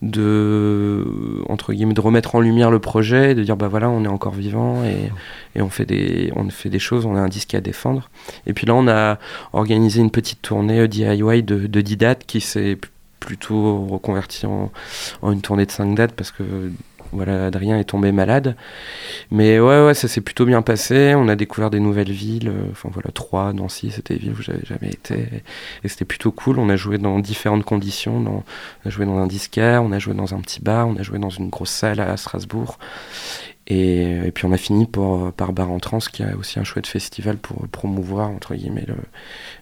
de entre guillemets de remettre en lumière le projet, de dire bah voilà on est encore vivant et, et, on fait des on fait des choses, on a un disque à défendre. Et puis là on a organisé une petite tournée euh, DIY de, de 10 dates qui s'est plutôt reconverti en, en, une tournée de 5 dates parce que voilà, Adrien est tombé malade. Mais ouais, ouais, ça s'est plutôt bien passé. On a découvert des nouvelles villes. Euh, enfin voilà, Troyes, Nancy, c'était des villes où j'avais jamais été. Et c'était plutôt cool. On a joué dans différentes conditions. On a joué dans un disquaire, on a joué dans un petit bar, on a joué dans une grosse salle à Strasbourg. Et, puis on a fini par Bar en Trans, qui a aussi un chouette festival pour promouvoir, entre guillemets,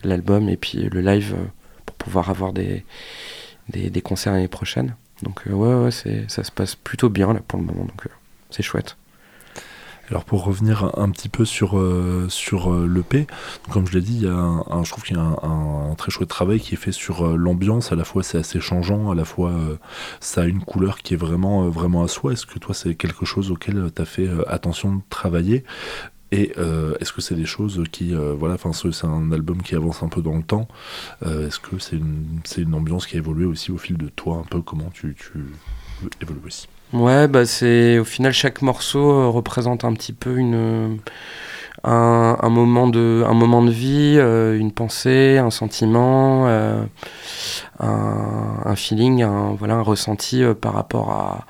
l'album et puis le live euh, pour pouvoir avoir des, des, des concerts l'année prochaine. Donc euh, ouais, ouais ça se passe plutôt bien là pour le moment, donc euh, c'est chouette. Alors pour revenir un petit peu sur, euh, l'EP, comme je l'ai dit, il y a un, je trouve qu'il y a un, très chouette travail qui est fait sur l'ambiance, à la fois c'est assez changeant, à la fois ça a une couleur qui est vraiment, vraiment à soi. Est-ce que toi c'est quelque chose auquel tu as fait attention de travailler? Et euh, est-ce que c'est des choses qui, euh, voilà, enfin, c'est un album qui avance un peu dans le temps. Euh, est-ce que c'est une, une, ambiance qui a évolué aussi au fil de toi, un peu comment tu, tu évolues aussi? Ouais, bah c'est au final chaque morceau représente un petit peu une un, moment de un moment de vie, une pensée, un sentiment, un, un, feeling, un voilà un ressenti par rapport à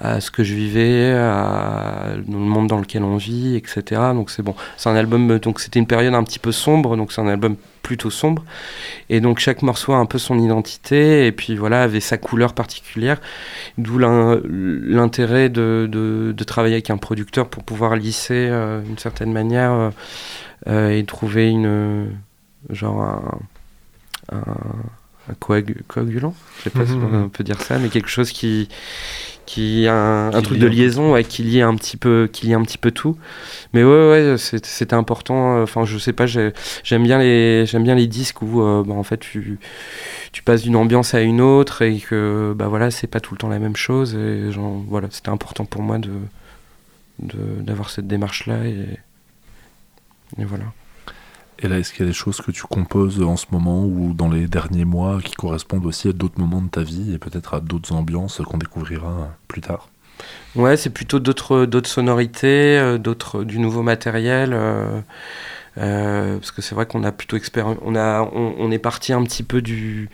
à ce que je vivais, à, dans le monde dans lequel on vit, etc. Donc c'est bon. C'est un album, donc c'était une période un petit peu sombre, donc c'est un album plutôt sombre. Et donc chaque morceau a un peu son identité, et puis voilà, avait sa couleur particulière. D'où l'intérêt de, de, de, travailler avec un producteur pour pouvoir lisser euh, d'une certaine manière euh, euh, et trouver une. genre un, un, coagulant, je sais pas si [LAUGHS] on peut dire ça, mais quelque chose qui qui un, Qui un truc de liaison ouais, qui lie un petit peu qui lie un petit peu tout. Mais ouais c'était important euh, enfin je sais pas j'ai- j'aime bien les j'aime bien les disques où euh, bah, en fait tu tu passes d'une ambiance à une autre et que bah voilà c'est pas tout le temps la même chose et genre, voilà c'était important pour moi de de- d'avoir cette démarche là et, et voilà Et là, est-ce qu'il y a des choses que tu composes en ce moment ou dans les derniers mois qui correspondent aussi à d'autres moments de ta vie et peut-être à d'autres ambiances qu'on découvrira plus tard? Ouais, c'est plutôt d'autres sonorités, euh, d'autres du nouveau matériel. euh, euh, parce que c'est vrai qu'on a plutôt on a on, est parti un petit peu du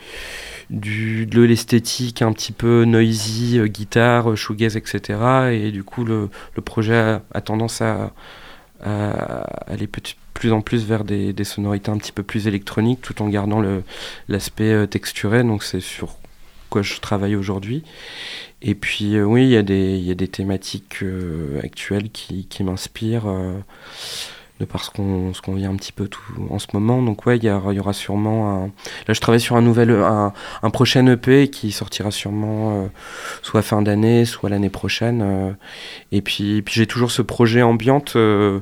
du de l'esthétique un petit peu noisy, guitare, shoegaze, etc. Et du coup le, le projet a tendance à, à aller petit- plus en plus vers des, sonorités un petit peu plus électroniques, tout en gardant l'aspect euh, texturé. Donc c'est sur quoi je travaille aujourd'hui. Et puis euh, oui, il y, a des- il y a des thématiques euh, actuelles qui, qui m'inspirent de par ce qu'on qu'on vit un petit peu tout en ce moment. Donc ouais, il y, aura- sûrement un... Là, je travaille sur un nouvel, un, un prochain EP qui sortira sûrement euh, soit fin d'année, soit l'année prochaine. euh. et puis, puis j'ai toujours ce projet ambiante euh,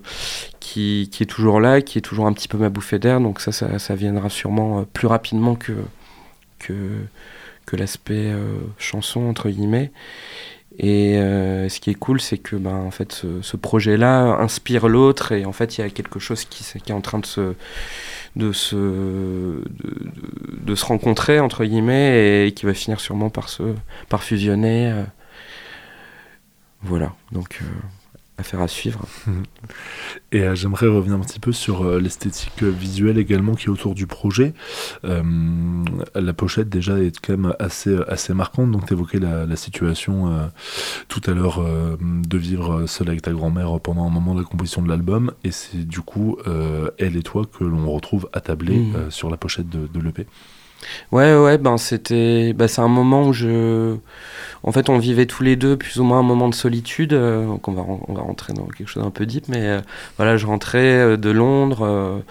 qui, qui est toujours là, qui est toujours un petit peu ma bouffée d'air. Donc ça, ça, ça viendra sûrement plus rapidement que... que que l'aspect chanson entre guillemets et euh, ce qui est cool c'est que ben en fait ce, ce projet là inspire l'autre et en fait il y a quelque chose qui, est en train de se de se de se rencontrer entre guillemets et qui va finir sûrement par se par fusionner euh. voilà donc euh, affaire à suivre Et euh, j'aimerais revenir un petit peu sur euh, l'esthétique euh, visuelle également qui est autour du projet. Euh, la pochette déjà est quand même assez, assez marquante, donc tu évoquais la, la situation tout à l'heure de vivre seul avec ta grand-mère pendant un moment de la composition de l'album, et c'est du coup elle et toi que l'on retrouve attablés euh, sur la pochette de, de l'EP. Ouais, ouais, ben c'était, bah, c'est un moment où je, en fait, on vivait tous les deux plus ou moins un moment de solitude. euh, donc on va, on va rentrer dans quelque chose d'un peu deep, mais euh, voilà, je rentrais euh, de Londres,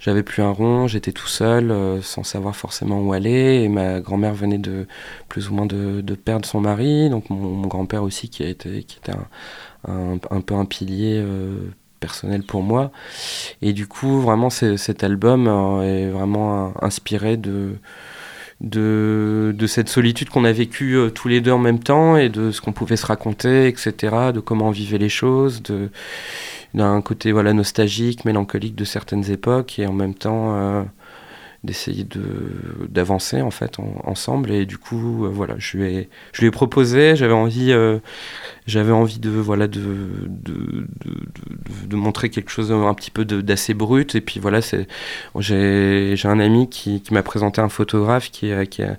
j'avais plus un rond, j'étais tout seul, sans savoir forcément où aller, et ma grand-mère venait de plus ou moins de, de perdre son mari, donc mon, grand-père aussi qui qui était un, un, peu un pilier. Personnel pour moi et du coup vraiment cet album euh, est vraiment euh, inspiré de de, de cette solitude qu'on a vécue euh, tous les deux en même temps et de ce qu'on pouvait se raconter, etc., de comment on vivait les choses, d'un côté voilà, nostalgique, mélancolique de certaines époques et en même temps d'essayer de, d'avancer en fait en- ensemble. Et du coup, euh, voilà, je lui ai, je lui ai proposé, j'avais envie, euh, j'avais envie de, voilà, de, de, de, de- montrer quelque chose un petit peu d'assez brut. Et puis voilà, c'est, j'ai, un ami qui, qui m'a présenté un photographe qui, a- qui, a,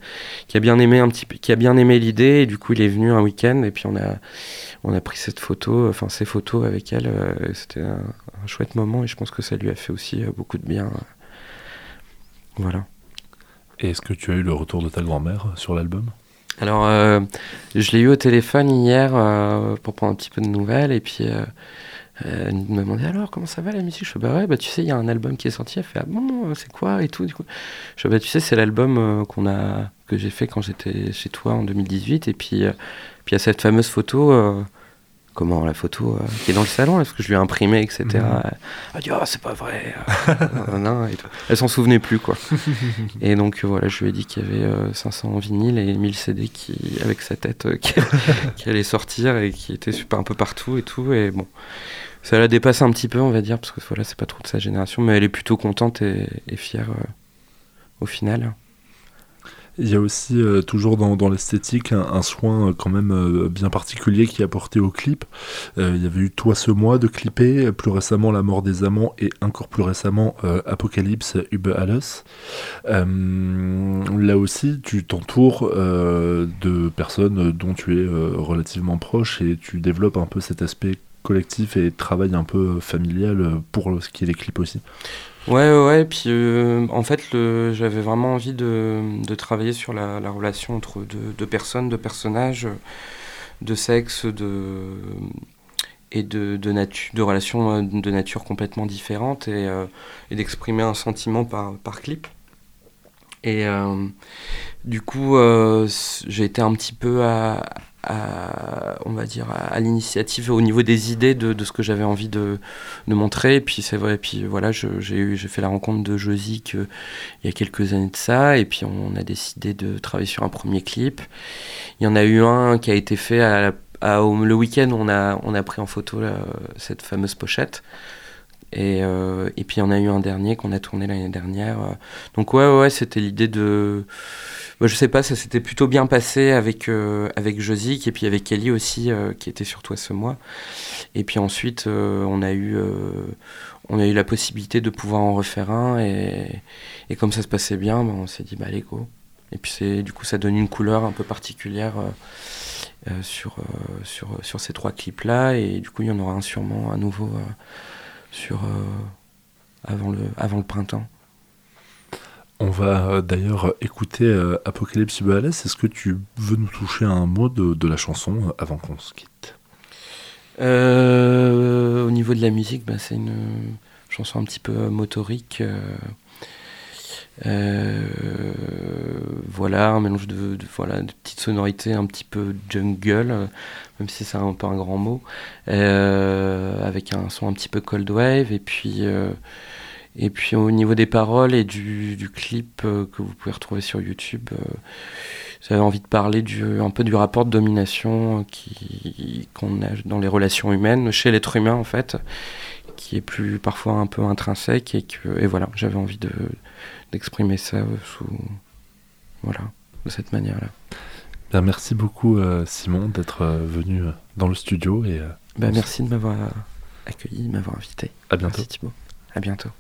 qui a bien aimé un petit qui a bien aimé l'idée. Et du coup, il est venu un week-end et puis on a, on a pris cette photo, enfin ces photos avec elle. euh, c'était un, chouette moment et je pense que ça lui a fait aussi euh, beaucoup de bien. Voilà. Et est-ce que tu as eu le retour de ta grand-mère sur l'album? Alors, euh, je l'ai eu au téléphone hier euh, pour prendre un petit peu de nouvelles et puis euh, euh, elle me demandait alors comment ça va la musique? Je fais bah ouais, bah tu sais, il y a un album qui est sorti. Elle fait ah bon, euh, c'est quoi et tout. Du coup, je fais bah tu sais, c'est l'album euh, qu'on a que j'ai fait quand j'étais chez toi en 2018 et puis euh, puis il y a cette fameuse photo. Comment la photo euh, qui est dans le salon Est-ce que je lui ai imprimé, etc. Mhm. Elle dit oh c'est pas vrai. euh, [LAUGHS] non, et tout. Elle s'en souvenait plus quoi. [LAUGHS] Et donc voilà, je lui ai dit qu'il y avait euh, 500 vinyles et 1000 CD qui, avec sa tête euh, qui, [LAUGHS] qui allait sortir et qui était super un peu partout et tout. Et bon, ça la dépasse un petit peu, on va dire, parce que voilà, c'est pas trop de sa génération, mais elle est plutôt contente et, et fière au final. Il y a aussi euh, toujours dans, l'esthétique un, soin euh, quand même euh, bien particulier qui est apporté au clip. Il y avait eu Toi ce mois de clipper, plus récemment La mort des amants et encore plus récemment Apocalypse Über alles. Là aussi, tu t'entoures de personnes dont tu es relativement proche et tu développes un peu cet aspect collectif et travail un peu familial euh, pour ce qui est les clips aussi. Ouais, ouais. Puis euh, en fait, j'avais vraiment envie de, de travailler sur la, la relation entre deux, personnes, deux personnages, de sexe, de et de, de, natu- de relations euh, de nature complètement différentes et, d'exprimer un sentiment par, par clip. Et du coup, j'ai été un petit peu à, à, on va dire, à, l'initiative au niveau des idées de, ce que j'avais envie de, montrer. Et puis c'est vrai, et puis voilà, j'ai fait la rencontre de Josie il y a quelques années de ça, et puis on a décidé de travailler sur un premier clip. Il y en a eu un qui a été fait à, à le week-end, on a, on a pris en photo cette fameuse pochette. Et, euh, et puis il y en a eu un dernier qu'on a tourné l'année dernière. Donc ouais, ouais, c'était l'idée de bah, je sais pas, ça s'était plutôt bien passé avec, euh, avec Josique et puis avec Kelly aussi, euh, qui était sur Toi ce mois. Et puis ensuite, euh, on, a eu, on a eu la possibilité de pouvoir en refaire un. Et, et comme ça se passait bien, bah, on s'est dit, bah allez, go. Et puis du coup, ça donne une couleur un peu particulière sur, sur, sur ces trois clips-là. Et du coup, il y en aura un sûrement à nouveau sur, avant, le, avant le printemps. On va euh, d'ailleurs écouter euh, Apocalypse Bales. Est-ce que tu veux nous toucher un mot de, la chanson euh, avant qu'on se quitte? Au niveau de la musique, bah, c'est une chanson un petit peu motorique. Voilà, un mélange de, voilà, de petites sonorités un petit peu jungle, même si c'est un peu un grand mot, avec un son un petit peu cold wave, et puis et puis au niveau des paroles et du, clip euh, que vous pouvez retrouver sur YouTube, euh, j'avais envie de parler du, un peu du rapport de domination qu'on a dans les relations humaines, chez l'être humain en fait, qui est plus parfois un peu intrinsèque et que et voilà, j'avais envie de, d'exprimer ça sous voilà de cette manière-là. Bien, merci beaucoup euh, Simon d'être venu dans le studio et. Ben, merci de m'avoir accueilli, de m'avoir invité. À bientôt. Merci Thibaut. À bientôt.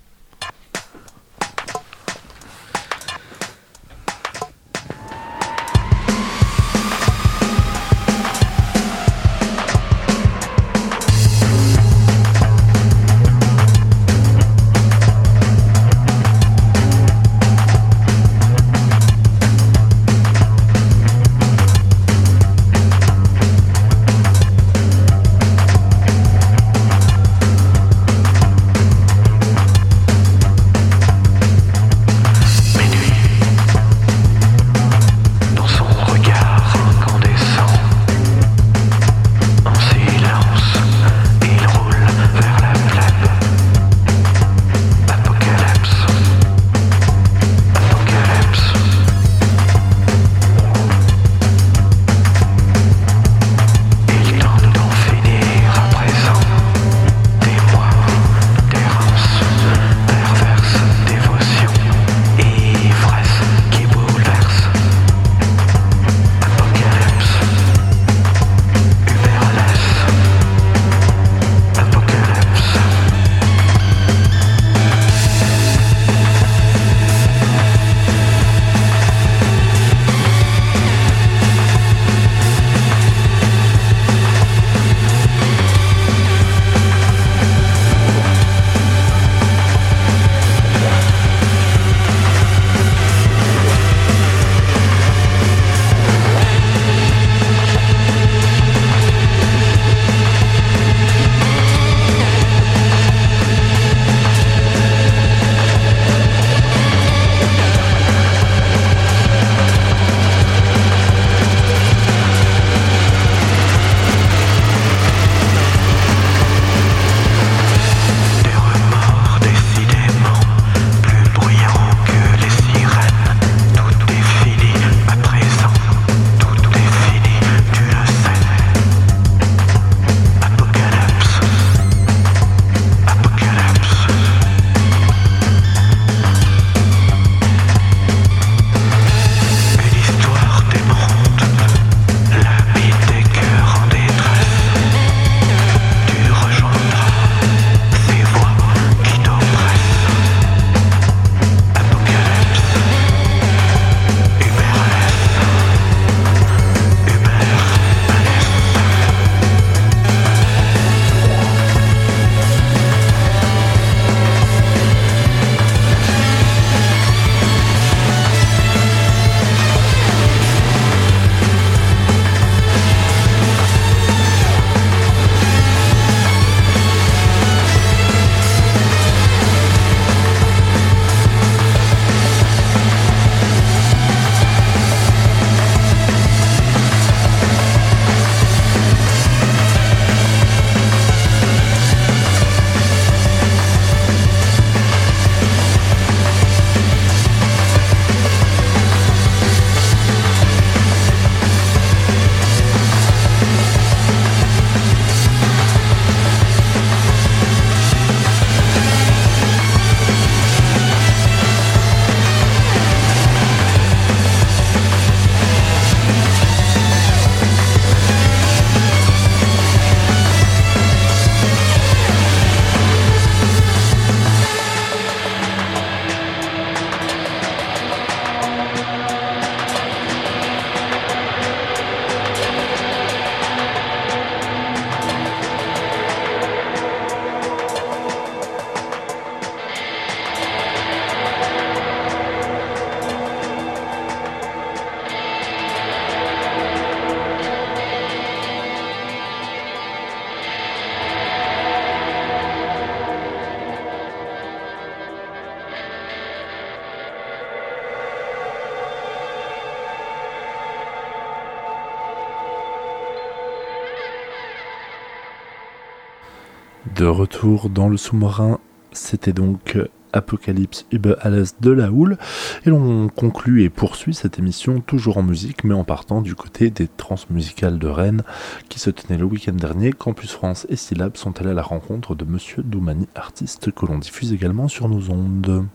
De retour dans le sous-marin, c'était donc Apocalypse über alles de la houle. Et l'on conclut et poursuit cette émission toujours en musique, mais en partant du côté des transmusicales de Rennes qui se tenaient le week-end dernier. Campus France et Syllab sont allés à la rencontre de Monsieur Doumani, artiste que l'on diffuse également sur nos ondes.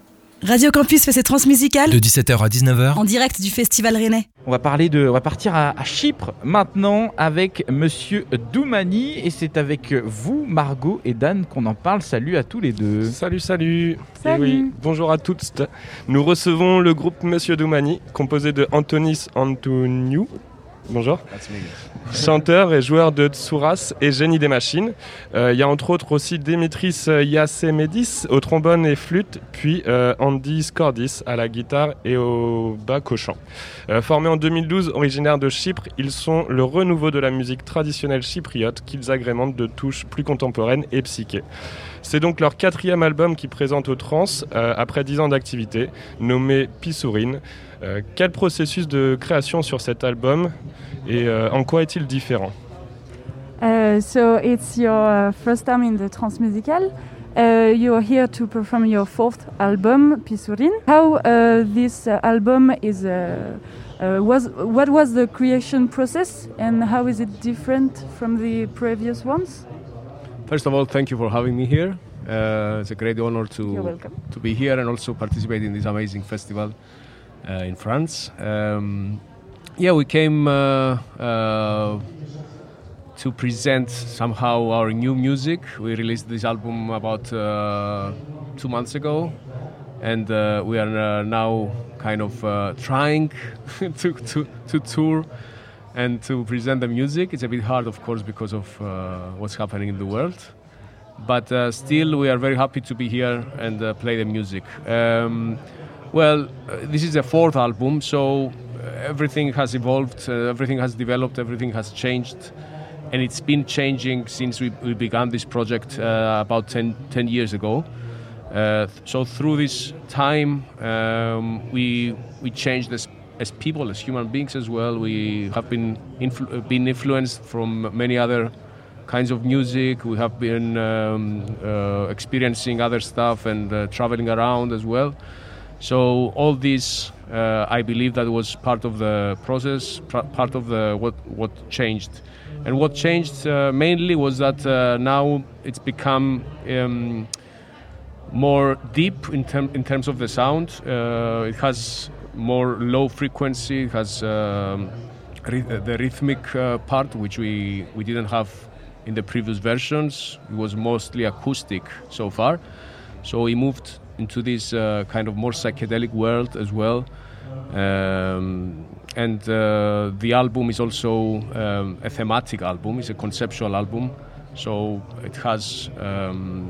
Radio Campus fait ses transmusicales de 17h à 19h en direct du Festival Rennais. On va parler de, on va partir à, à Chypre maintenant avec Monsieur Doumani et c'est avec vous Margot et Dan qu'on en parle. Salut à tous les deux. Salut, salut. Salut. Et oui, bonjour à tous. Nous recevons le groupe Monsieur Doumani, composé de Antonis Antoniou. Bonjour. Chanteur et joueur de Tsouras et génie des machines. Euh, Il y a entre autres aussi Dimitris Yassemedis au trombone et flûte, puis euh, Andy Scordis à la guitare et au bac au chant. Euh, formés en 2012, originaires de Chypre, ils sont le renouveau de la musique traditionnelle chypriote qu'ils agrémentent de touches plus contemporaines et psychées. C'est donc leur quatrième album qui présente aux trans euh, après dix ans d'activité, nommé Pissourine. Euh, quel processus de création sur cet album et euh, en quoi est-il différent? Uh, so it's your uh, first time in the Transmusical. Uh, you're here to perform your fourth album, Pisurin. How uh, this uh, album is uh, uh, was what was the creation process and how is it different from the previous ones? First of all, thank you for having me here. Uh, it's a great honor to to be here and also participate in this amazing festival uh, in France. Um, yeah, we came uh, uh, to present somehow our new music. We released this album about uh, two months ago, and uh, we are uh, now kind of uh, trying [LAUGHS] to, to, to tour and to present the music. It's a bit hard, of course, because of uh, what's happening in the world. But uh, still, we are very happy to be here and uh, play the music. Um, well, uh, this is the fourth album, so uh, everything has evolved, uh, everything has developed, everything has changed. And it's been changing since we, we began this project uh, about 10, 10 years ago. Uh, so through this time, um, we we changed as as people, as human beings as well. We have been influ- been influenced from many other kinds of music. We have been um, uh, experiencing other stuff and traveling around as well. So all this, uh, I believe, that was part of the process, pr- part of the what what changed, and what changed uh, mainly was that uh, now it's become. Um, more deep in, in terms of the sound. Uh, it has more low frequency. It has um, ryth- the rhythmic uh, part, which we, we didn't have in the previous versions. It was mostly acoustic so far. So we moved into this uh, kind of more psychedelic world as well. Um, and uh, the album is also um, a thematic album. It's a conceptual album. So it has um,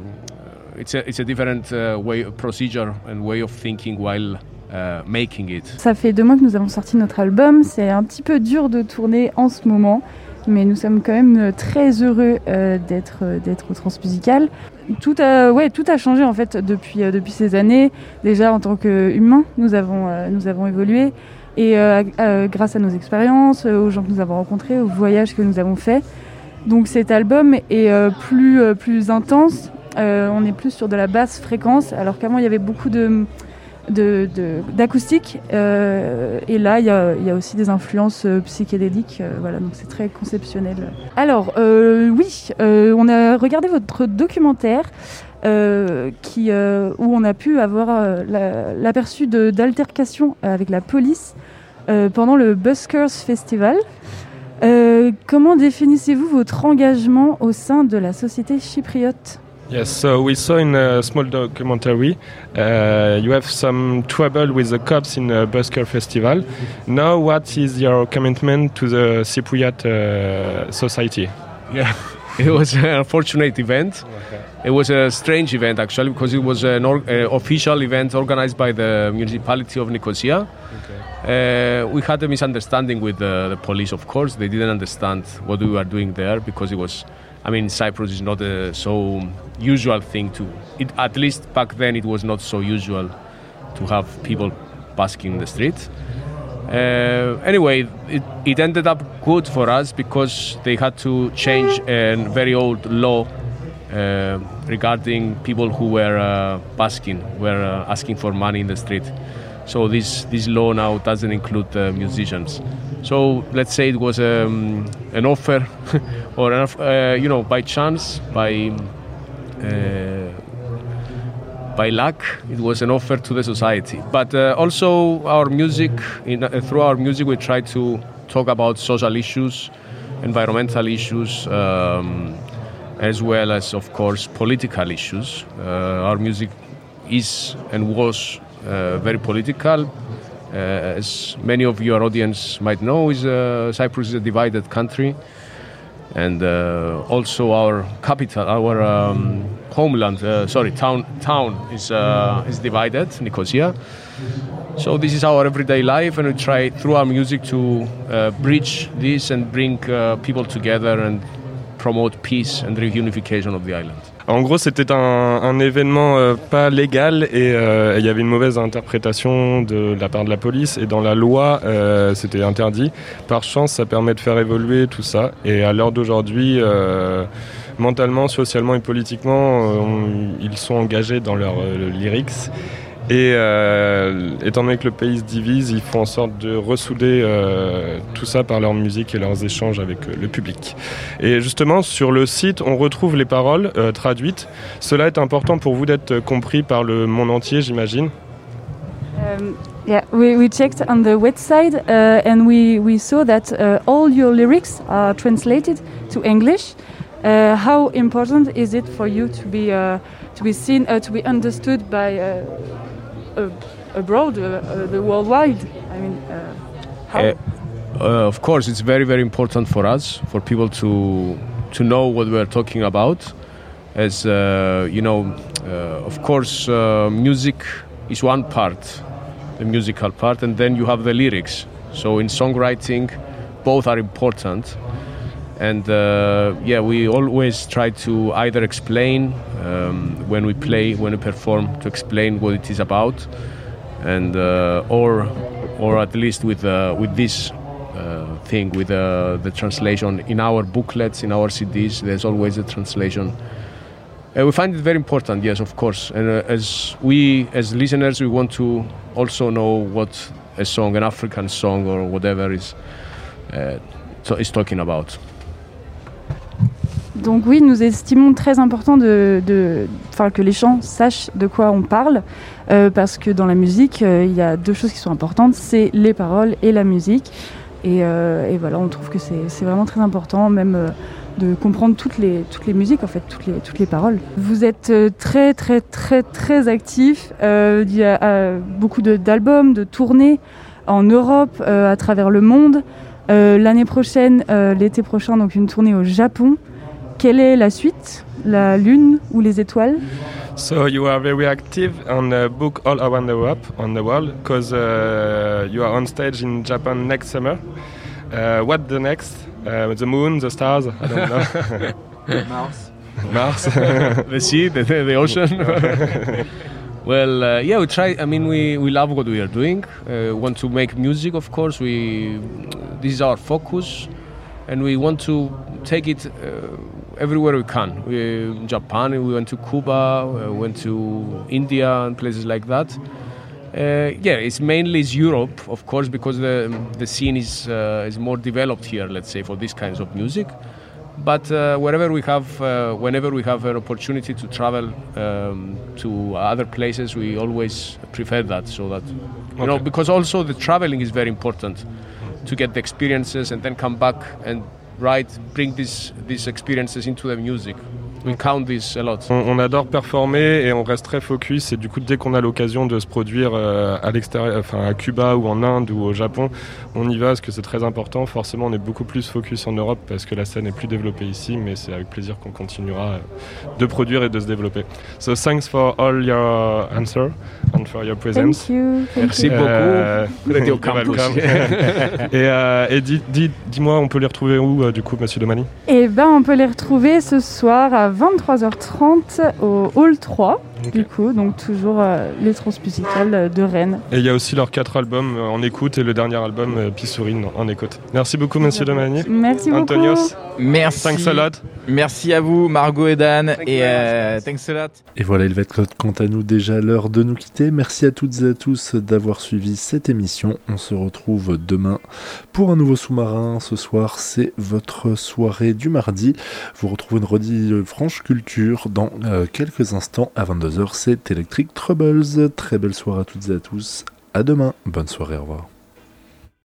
it's a it's a different uh, way procedure and way of thinking while uh, making it. Ça fait deux mois que nous avons sorti notre album. C'est un petit peu dur de tourner en ce moment, mais nous sommes quand même très heureux euh, d'être euh, d'être au Transmusical. Tout a ouais tout a changé en fait depuis euh, depuis ces années. Déjà en tant qu'humains, nous avons euh, nous avons évolué et euh, grâce à nos expériences, euh, aux gens que nous avons rencontrés, aux voyages que nous avons faits. Donc cet album est plus plus intense. On est plus sur de la basse fréquence, alors qu'avant il y avait beaucoup de- d'acoustique. euh, et là, il y a, aussi des influences euh, psychédéliques. euh, voilà, donc c'est très conceptionnel. Alors, oui, on a regardé votre documentaire. qui, où on a pu avoir la- l'aperçu de- d'altercations avec la police pendant le Buskers Festival. Comment définissez-vous votre engagement au sein de la société chypriote? Yes, so we saw in a small documentary uh, you have some trouble with the cops in a Busker Festival. Now, what is your commitment to the Cypriot uh, society? Yeah, [LAUGHS] it was an unfortunate event. It was a strange event actually because it was an or- uh, official event organized by the municipality of Nicosia. Uh, we had a misunderstanding with the, the police, of course. They didn't understand what we were doing there because it was, I mean, Cyprus is not a so usual thing to, it, at least back then, it was not so usual to have people basking in the street. Uh, anyway, it, it ended up good for us because they had to change a very old law uh, regarding people who were uh, basking, were uh, asking for money in the street. So this this law now doesn't include musicians. So let's say it was um, an offer, [LAUGHS] or an, uh, you know, by chance, by by luck, it was an offer to the society. But uh, also our music, in, uh, through our music, we try to talk about social issues, environmental issues, um, as well as, of course, political issues. Uh, our music is and was uh, very political. Uh, as many of your audience might know, is uh, Cyprus is a divided country and uh, also our capital, our um, homeland, uh, sorry, town, town is uh, is divided, Nicosia. So this is our everyday life, and we try through our music to uh, bridge this and bring uh, people together and promote peace and reunification of the island. En gros, c'était un, événement euh, pas légal et euh, il y avait une mauvaise interprétation de la part de la police. Et dans la loi, euh, c'était interdit. Par chance, ça permet de faire évoluer tout ça. Et à l'heure d'aujourd'hui, mentalement, socialement et politiquement, ils sont engagés dans leurs lyrics. Et euh, étant donné que le pays se divise, ils font en sorte de ressouder euh, tout ça par leur musique et leurs échanges avec euh, le public. Et justement, sur le site, on retrouve les paroles euh, traduites. Cela est important pour vous d'être compris par le monde entier, j'imagine. Um, yeah, we, we checked on the website uh, and we, we saw that uh, all your lyrics are translated to English. Uh, how important is it for you to be uh, to be seen uh, to be understood by uh, abroad, uh, uh, the worldwide? I mean, uh, how? Uh, of course, it's very, very important for us, for people to to know what we're talking about. As you know, of course, music is one part, the musical part, and then you have the lyrics. So in songwriting, both are important. And uh, yeah, we always try to either explain um, when we play, when we perform, to explain what it is about, and uh, or or at least with uh, with this uh, thing with uh, the translation in our booklets, in our CDs. There's always a translation. We find it very important, yes, of course. And uh, as we, as listeners, we want to also know what a song, an African song or whatever, is is talking about. Donc oui, nous estimons très important de, que les chants sachent de quoi on parle, euh, parce que dans la musique, euh, il y a deux choses qui sont importantes, c'est les paroles et la musique. Et, euh, voilà, on trouve que c'est vraiment très important, même de comprendre toutes les, toutes les musiques, en fait, toutes les, toutes les paroles. Vous êtes très, très, très, très actif. Il y a beaucoup d'albums, de, tournées en Europe, à travers le monde. L'année prochaine, l'été prochain, donc une tournée au Japon. Quelle est la suite? La lune ou les étoiles? So you are very active on a book all around Europe, on the world, because uh, you are on stage in Japan next summer. Uh, what the next? Uh, the moon, the stars? I don't know. [LAUGHS] Mars. Mars. [LAUGHS] the sea, the, the ocean. [LAUGHS] well, uh, yeah, we try. I mean, we, we love what we are doing. Uh, want to make music, of course. We this is our focus, and we want to take it uh, everywhere we can. We in Japan, we went to Cuba, we went to India, and places like that. Uh, yeah, it's mainly is Europe, of course, because the the scene is uh, is more developed here. Let's say for these kinds of music. But uh, wherever we have, uh, whenever we have an opportunity to travel um, to other places, we always prefer that. So that you know, because also the traveling is very important to get the experiences and then come back and write, bring these these experiences into the music. We count this a lot. On, on adore performer et on reste très focus. Et du coup, dès qu'on a l'occasion de se produire euh, à l'extérieur, enfin à Cuba ou en Inde ou au Japon, on y va parce que c'est très important. Forcément, on est beaucoup plus focus en Europe parce que la scène est plus développée ici, mais c'est avec plaisir qu'on continuera euh, de produire et de se développer. So thanks for all your answer and for your presence. Thank you. Thank Merci you. Euh, beaucoup. [LAUGHS] Welcome. et euh, et dis- dis- dis-moi, on peut les retrouver où euh, du coup, Monsieur Domani? Eh ben, on peut les retrouver ce soir à 23h30 au Hall 3. Du coup, donc toujours euh, les transmusicales de Rennes. Et il y a aussi leurs quatre albums euh, en écoute et le dernier album euh, Pissourine en écoute. Merci beaucoup, monsieur Domani. Merci beaucoup. Antonios. Merci. Thanks a lot. Merci à vous, Margot et Dan. Et euh, thanks a lot. Et voilà, il va être quant à nous déjà l'heure de nous quitter. Merci à toutes et à tous d'avoir suivi cette émission. On se retrouve demain pour un nouveau sous-marin. Ce soir, c'est votre soirée du mardi. Vous retrouvez une redit Franche Culture dans euh, quelques instants. À 22h, c'est Electric Troubles. Très belle soirée à toutes et à tous. À demain. Bonne soirée, au revoir.